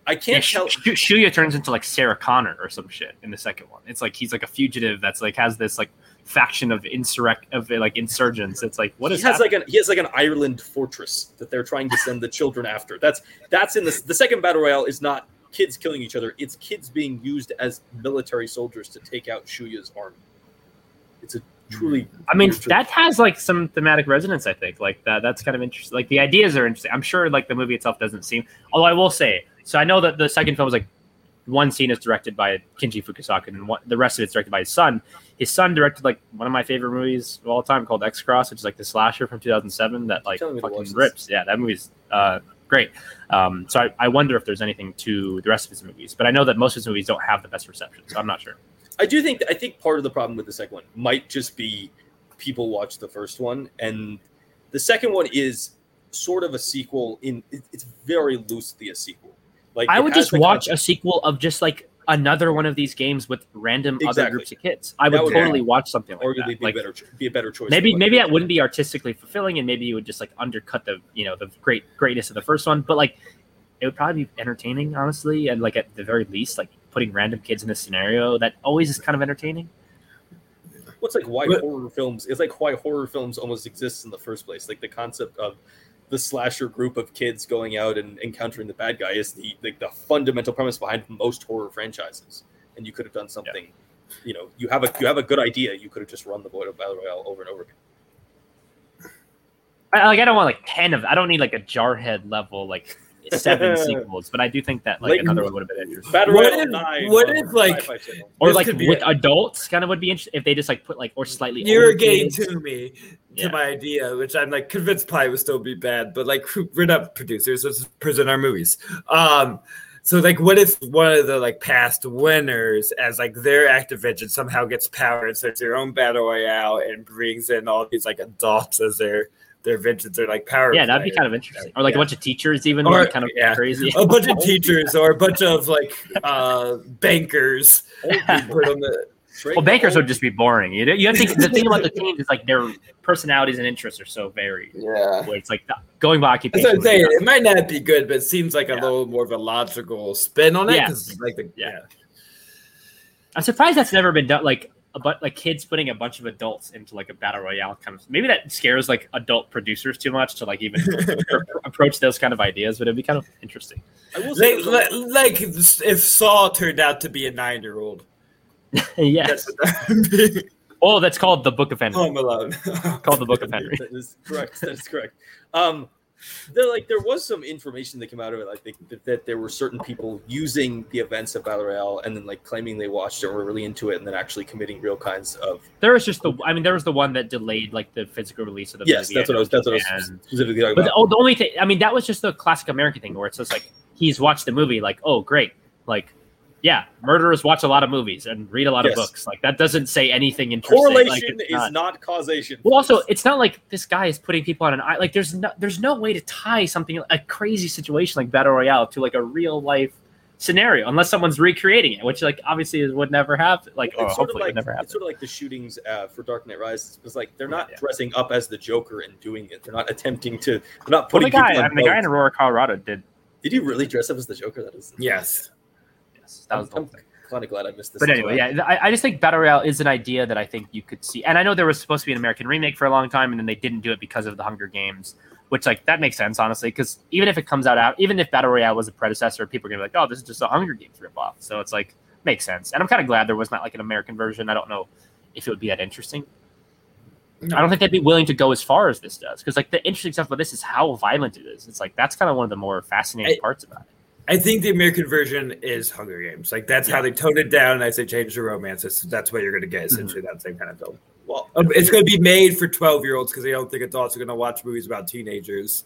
I can't Sh- tell Sh- Shuya turns into like Sarah Connor or some shit in the second one. It's like he's like a fugitive that's like has this like faction of insurrect of like insurgents. It's like what he is has happening? like an he has like an Ireland fortress that they're trying to send the children after. That's that's in the the second battle royale is not kids killing each other. It's kids being used as military soldiers to take out Shuya's army. It's a truly I mean, that has like some thematic resonance. I think like that. That's kind of interesting. Like the ideas are interesting. I'm sure like the movie itself doesn't seem. Although I will say, so I know that the second film is like one scene is directed by Kinji Fukasaku, and one, the rest of it's directed by his son. His son directed like one of my favorite movies of all time called X Cross, which is like the slasher from 2007 that like Telling me to watch fucking rips. Yeah, that movie's uh, great. Um, so I, I wonder if there's anything to the rest of his movies, but I know that most of his movies don't have the best reception, so I'm not sure. I do think I think part of the problem with the second one might just be people watch the first one, and the second one is sort of a sequel. In it's very loosely a sequel. Like I would just the watch concept- a sequel of just like another one of these games with random other groups of kids. I would would totally watch something like arguably that. be Like a better be a better choice. maybe maybe that wouldn't be artistically fulfilling, and maybe you would just like undercut the you know the great greatness of the first one. But like it would probably be entertaining, honestly, and like at the very least, like putting random kids in a scenario that always is kind of entertaining. what's like why But- horror films it's like why horror films almost exists in the first place like the concept of the slasher group of kids going out and encountering the bad guy is the like the fundamental premise behind most horror franchises and you could have done something you know you have a you have a good idea you could have just run the Void of battle royale over and over again I, like I don't want like ten of. I don't need like a jarhead level like seven sequels, but I do think that like, Like, another one would have been interesting. battle What if- 9 what if, like, or like with a- adults, kind of would be interesting if they just like put like or slightly. You're older getting to me to Yeah. my idea, which I'm like convinced probably would still be bad, but like we're not producers, let's just present our movies. Um so like what if one of the like past winners as like their active activision somehow gets power and starts their own battle royale and brings in all these like adults as their their vengeance their like power. Yeah, that'd be kind of interesting. Or like Yeah. a bunch of teachers, even Or- kind of yeah. crazy. a bunch of teachers or a bunch of like uh bankers Old being people. put on the Straight Well, bankers would just be boring. You know, you have to think the thing about the teams is like their personalities and interests are so varied. yeah. Where it's like going by That's occupation. what I'm saying. It might not be good, but it seems like a Yeah. little more of a logical spin on it. Yeah. 'cause, like the, Yeah. yeah. I'm surprised that's never been done. Like but like kids putting a bunch of adults into like a battle royale kind of maybe that scares like adult producers too much to like even approach those kind of ideas, but it'd be kind of interesting. I will say, Like, like, like if Saul turned out to be a nine year old. yes. Oh, that's called the Book of Henry. Home Alone. called the Book of Henry. that is correct. That is correct. Um, there like there was some information that came out of it, like they, that, that there were certain people using the events of Battle Royale and then like claiming they watched it or were really into it, and then actually committing real kinds of. There was just the, I mean, there was the one that delayed like the physical release of the Yes, movie. that's what I was. That's what I was specifically talking But the, about. oh, the only thing, I mean, that was just the classic American thing where it's just like he's watched the movie, like, oh, great, like, yeah, murderers watch a lot of movies and read a lot Yes. of books. Like that doesn't say anything interesting. Like, Correlation it's is not- not, causation. Well, also, it's not like this guy is putting people on an eye. Like, there's no, there's no way to tie something a crazy situation like battle royale to like a real life scenario unless someone's recreating it, which like obviously is- would never happen. Like, or it's sort of hopefully like would never happen. it's sort of like the shootings uh, for Dark Knight Rises. It's like they're not Yeah. dressing up as the Joker and doing it. They're not attempting to. They're not Well, putting the guy, people I mean, the guy in. Aurora, Colorado, did. Did you really dress up as the Joker? That is. yes. Yes, that was the I'm, thing. kind of glad I missed this. But anyway, yeah, I, I just think battle royale is an idea that I think you could see, and I know there was supposed to be an American remake for a long time, and then they didn't do it because of the Hunger Games, which like that makes sense honestly, because even if it comes out out, even if battle royale was a predecessor, people are gonna be like, oh, this is just a Hunger Games ripoff. So it's like makes sense, and I'm kind of glad there was not like an American version. I don't know if it would be that interesting. I don't think they'd be willing to go as far as this does, because like the interesting stuff about this is how violent it is. It's like that's kind of one of the more fascinating I- parts about it. I think the American version is Hunger Games. Like that's how they toned it down. As they changed the romance, that's what you're going to get essentially that same kind of film. Well, Um, It's going to be made for 12 year olds because they don't think adults are going to watch movies about teenagers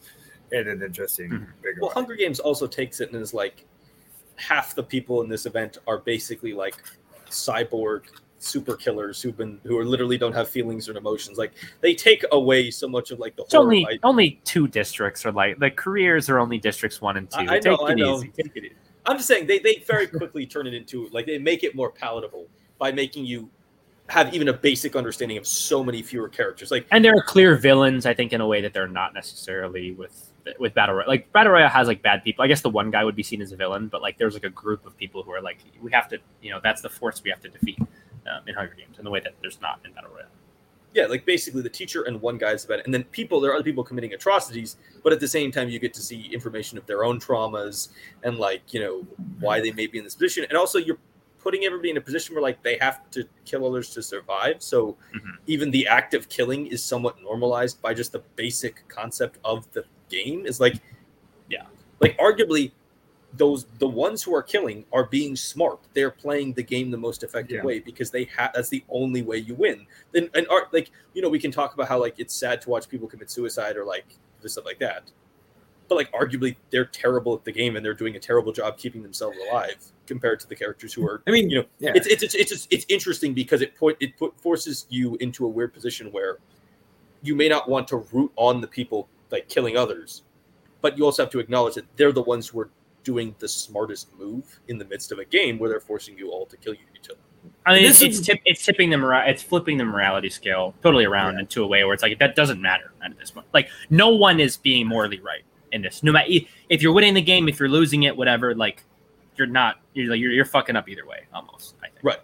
in an interesting Mhm. bigger Well, way. Hunger Games also takes it and is like half the people in this event are basically like cyborg super killers who've been who are literally don't have feelings or emotions. Like they take away so much of like the It's only only two districts are like the careers are only districts one and two. I- I Take know, I know. easy. Take it easy. I'm just saying they they very quickly turn it into like they make it more palatable by making you have even a basic understanding of so many fewer characters. Like And there are clear villains, I think, in a way that they're not necessarily with with battle royale. Like battle royale has like bad people. I guess the one guy would be seen as a villain, but like there's like a group of people who are like we have to, you know, that's the force we have to defeat um, in Hunger Games in the way that there's not in battle royale. yeah, like basically the teacher and one guy's about it, and then people there are other people committing atrocities, but at the same time you get to see information of their own traumas and like you know why they may be in this position, and also you're putting everybody in a position where like they have to kill others to survive. So Mhm. even the act of killing is somewhat normalized by just the basic concept of the game. Is like, yeah, like arguably those the ones who are killing are being smart. They're playing the game the most effective Yeah. way because they have that's the only way you win. Then and art like you know we can talk about how like it's sad to watch people commit suicide or like this stuff like that. But like arguably they're terrible at the game and they're doing a terrible job keeping themselves alive compared to the characters who are I mean, you know yeah. it's it's it's it's, just, it's interesting because it put it put forces you into a weird position where you may not want to root on the people like killing others, but you also have to acknowledge that they're the ones who are doing the smartest move in the midst of a game where they're forcing you all to kill each other. I mean, This it's, it's, tip, it's tipping the mora- it's flipping the morality scale totally around into a way where it's like that doesn't matter at this point. Like no one is being morally right in this. No matter if you're winning the game, if you're losing it, whatever. Like you're not. You're like you're, you're fucking up either way, almost. I think. Right.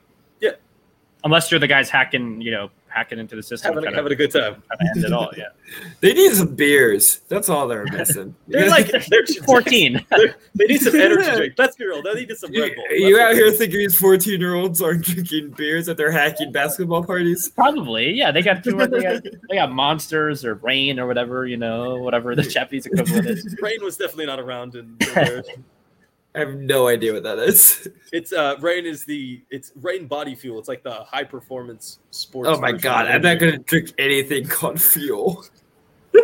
Yeah. Unless you're the guys hacking, you know, hacking into the system, Having, kind having a good time. of end it all. Yeah. they need some beers. That's all they're missing. They're like they're Fourteen. They're, they need some energy drink. Let's be real. They need some Red You, Bull. you out here thinking these 14 year olds aren't drinking beers at their hacking basketball parties? Probably, yeah. They got, they got they got monsters or Reign or whatever, you know, whatever the Japanese equivalent is. Reign was definitely not around in. I have no idea what that is. It's uh Reign is the it's Reign body fuel. It's like the high performance sports. Oh my god, I'm not gonna drink anything called fuel.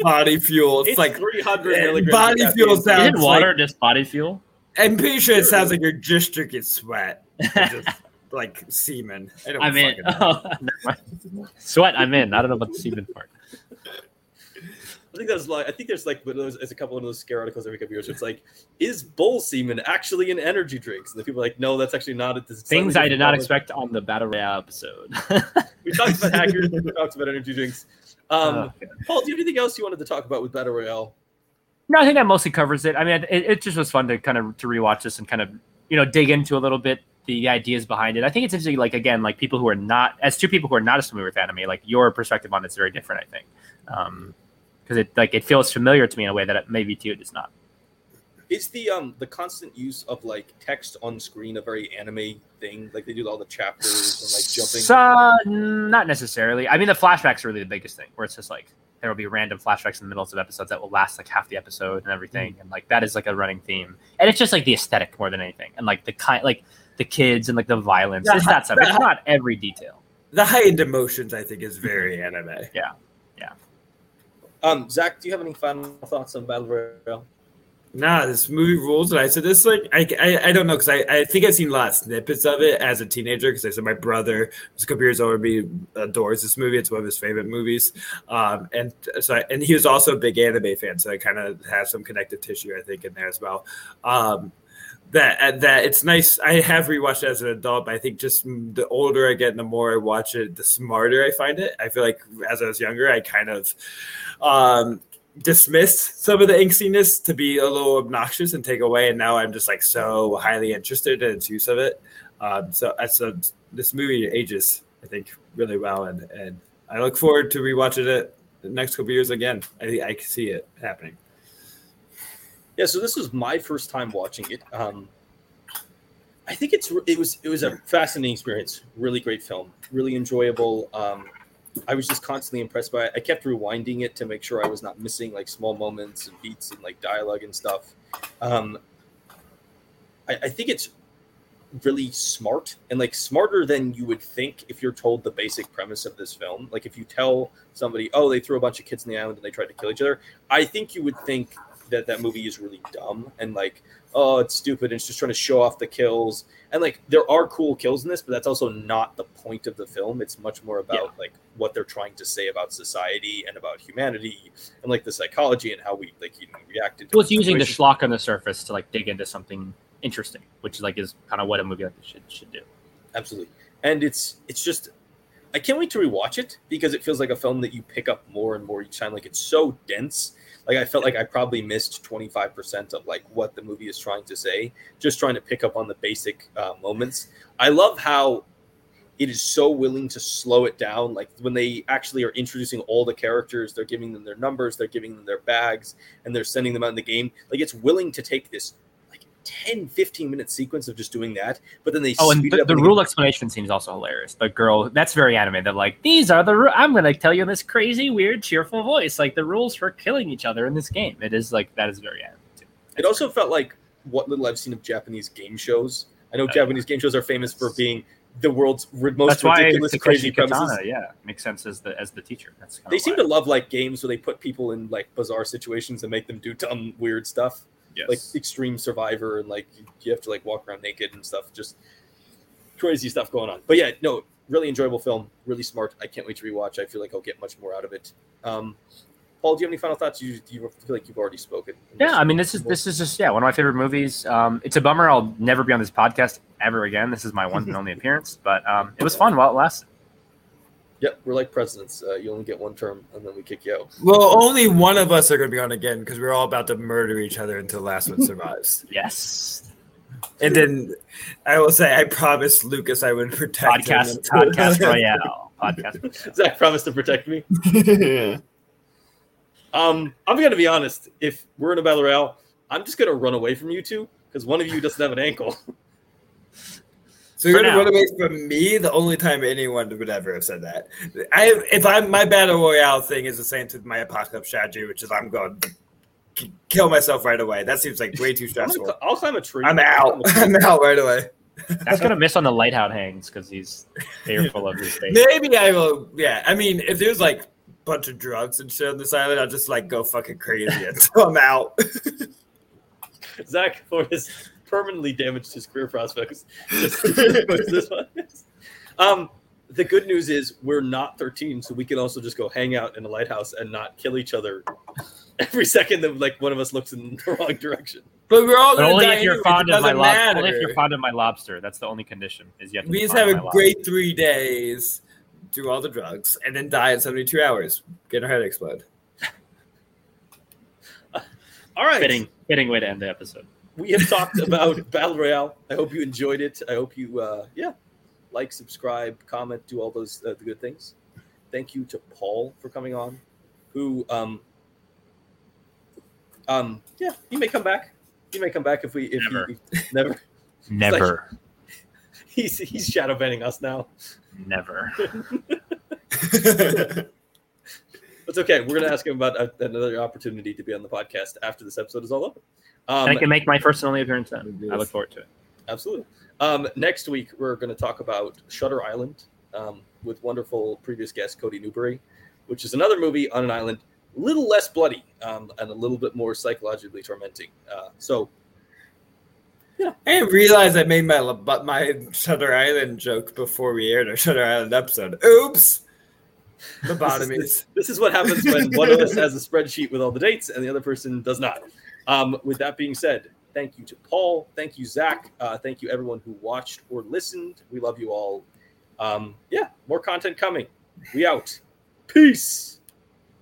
Body fuel. It's, It's like 300 eh, milligrams. body fuel caffeine. sounds Isn't water just body fuel? I'm pretty sure it sounds like you're just drinking sweat. Just like semen. I don't I'm in. Oh. Sweat, I'm in. I don't know about the semen part. I think that's like I think there's like one of those, there's a couple of those scare articles every couple years. It's like, is bull semen actually in energy drinks? And the people are like, no, that's actually not. It's Things I did not expect on the Battle Royale episode. We talked about hackers. we talked about energy drinks. Um, Oh, Paul, do you have anything else you wanted to talk about with battle royale? No, I think that mostly covers it. I mean, it, it just was fun to kind of to rewatch this and kind of you know dig into a little bit the ideas behind it. I think it's interesting. Like again, like people who are not as two people who are not as familiar with anime, like your perspective on it's very different. I think because it like it feels familiar to me in a way that it, maybe to you it is not. Is the um the constant use of like text on screen a very anime thing? Like they do all the chapters and like jumping. So, not necessarily. I mean, the flashbacks are really the biggest thing, where it's just like there will be random flashbacks in the middle of episodes that will last like half the episode and everything, and like that is like a running theme. And it's just like the aesthetic more than anything, and like the kind like the kids and like the violence. Yeah, it's that stuff. It's not every detail. The heightened emotions, I think, is very anime. Um, Zach, do you have any final thoughts on Battle Royale? Nah, this movie rules, and I said this like I I, I don't know because I, I think I've seen a lot of snippets of it as a teenager because I said my brother who's a couple years older me adores this movie. It's one of his favorite movies, um, and so I, and he was also a big anime fan, so I kind of have some connective tissue I think in there as well. Um, that that it's nice. I have rewatched it as an adult, but I think just the older I get, and the more I watch it, the smarter I find it. I feel like as I was younger, I kind of um, dismissed some of the angstiness to be a little obnoxious and take away, and now I'm just like so highly interested in its use of it. Um, so, uh, so this movie ages, I think, really well, and and I look forward to rewatching it the next couple years again. I I can see it happening. Yeah, so this was my first time watching it. Um, I think it's it was it was a fascinating experience. Really great film, really enjoyable. Um, I was just constantly impressed by it. I kept rewinding it to make sure I was not missing like small moments and beats and like dialogue and stuff. Um, I, I think it's really smart and like smarter than you would think if you're told the basic premise of this film. Like if you tell somebody, oh, they threw a bunch of kids in the island and they tried to kill each other, I think you would think that that movie is really dumb and like oh it's stupid and it's just trying to show off the kills and like there are cool kills in this but that's also not the point of the film it's much more about Yeah. like what they're trying to say about society and about humanity and like the psychology and how we like you know, react to Well, it's using the schlock on the surface to like dig into something interesting, which like is kind of what a movie like this should should do. absolutely and it's it's just i can't wait to rewatch it because it feels like a film that you pick up more and more each time. Like it's so dense. Like i felt like i probably missed 25% of like what the movie is trying to say just trying to pick up on the basic uh, moments. I love how it is so willing to slow it down. Like when they actually are introducing all the characters they're giving them their numbers they're giving them their bags and they're sending them out in the game like it's willing to take this 10 15 minute sequence of just doing that but then they Oh, and the, the rule explanation seems also hilarious. The girl, that's very anime. They're like, these are the. Ru- I'm going to tell you in this crazy, weird, cheerful voice, like the rules for killing each other in this game. It is like that is very anime too. It also felt like what little I've seen of Japanese game shows. I know Uh, Japanese game shows are famous for being the world's most That's ridiculous, crazy premises. Kitano, yeah, makes sense as the as the teacher. That's They seem to love like games where they put people in like bizarre situations and make them do dumb, weird stuff, yes. like Extreme Survivor, and like you, you have to like walk around naked and stuff. Just crazy stuff going on. But yeah, no, really enjoyable film, really smart. I can't wait to rewatch. I feel like I'll get much more out of it. Um, Paul, do you have any final thoughts? You, do you feel like you've already spoken. Yeah, I mean, this is this is just yeah one of my favorite movies. Um, it's a bummer I'll never be on this podcast ever again. This is my one and only appearance, but um, it was fun while it lasted. Yep, we're like presidents. Uh, you only get one term, and then we kick you out. Well, only one of us are going to be on again because we're all about to murder each other until the last one survives. Yes, and then I will say, I promised Lucas I would protect him podcast until- podcast royale podcast. Zach promised to protect me. yeah. Um, I'm gonna be honest. If we're in a battle royale, I'm just gonna run away from you two because one of you doesn't have an ankle. So you're For gonna now. run away from me? The only time anyone would ever have said that. I, if I'm my battle royale thing is the same to my apocalypse strategy, which is I'm going to k- kill myself right away. That seems like way too I'm stressful. gonna, I'll climb a tree. I'm out. I'm out right away. That's gonna miss on the lighthouse hangs because he's fearful of his fate. Maybe I will. Yeah, I mean, if there's like a bunch of drugs and shit on this island, I'll just like go fucking crazy until I'm out. Zach for his permanently damaged his career prospects. This one. Um, the good news is we're not 13, so we can also just go hang out in a lighthouse and not kill each other every second that like one of us looks in the wrong direction. But we're all gonna only die if you're anyway, fond it of my lobster. Only if you're fond of my lobster. That's the only condition. Is you have to We just have a my great three days, do all the drugs, and then die in 72 hours. Get our head explode. All right. lobster. Fitting, fitting way to end the episode. We have talked about Battle Royale. I hope you enjoyed it. I hope you, uh, yeah, like, subscribe, comment, do all those uh, the good things. Thank you to Paul for coming on, who, um, um, yeah, he may come back. He may come back if we, if Never. He, if- never. Never, He's he's shadow banning us now. never. It's okay. We're gonna ask him about a, another opportunity to be on the podcast after this episode is all over. Um, I can make my first and only appearance then. I look forward to it. Absolutely. Um, next week, we're going to talk about Shutter Island um, with wonderful previous guest Cody Newbury, which is another movie on an island, a little less bloody um, and a little bit more psychologically tormenting. Uh, so, I didn't realize I made my but my Shutter Island joke before we aired our Shutter Island episode. Oops. Lobotomies. this is what happens when one of us has a spreadsheet with all the dates and the other person does not. Um, with that being said, thank you to Paul. Thank you, Zach. Uh, thank you, everyone who watched or listened. We love you all. Um, yeah, more content coming. We out. Peace.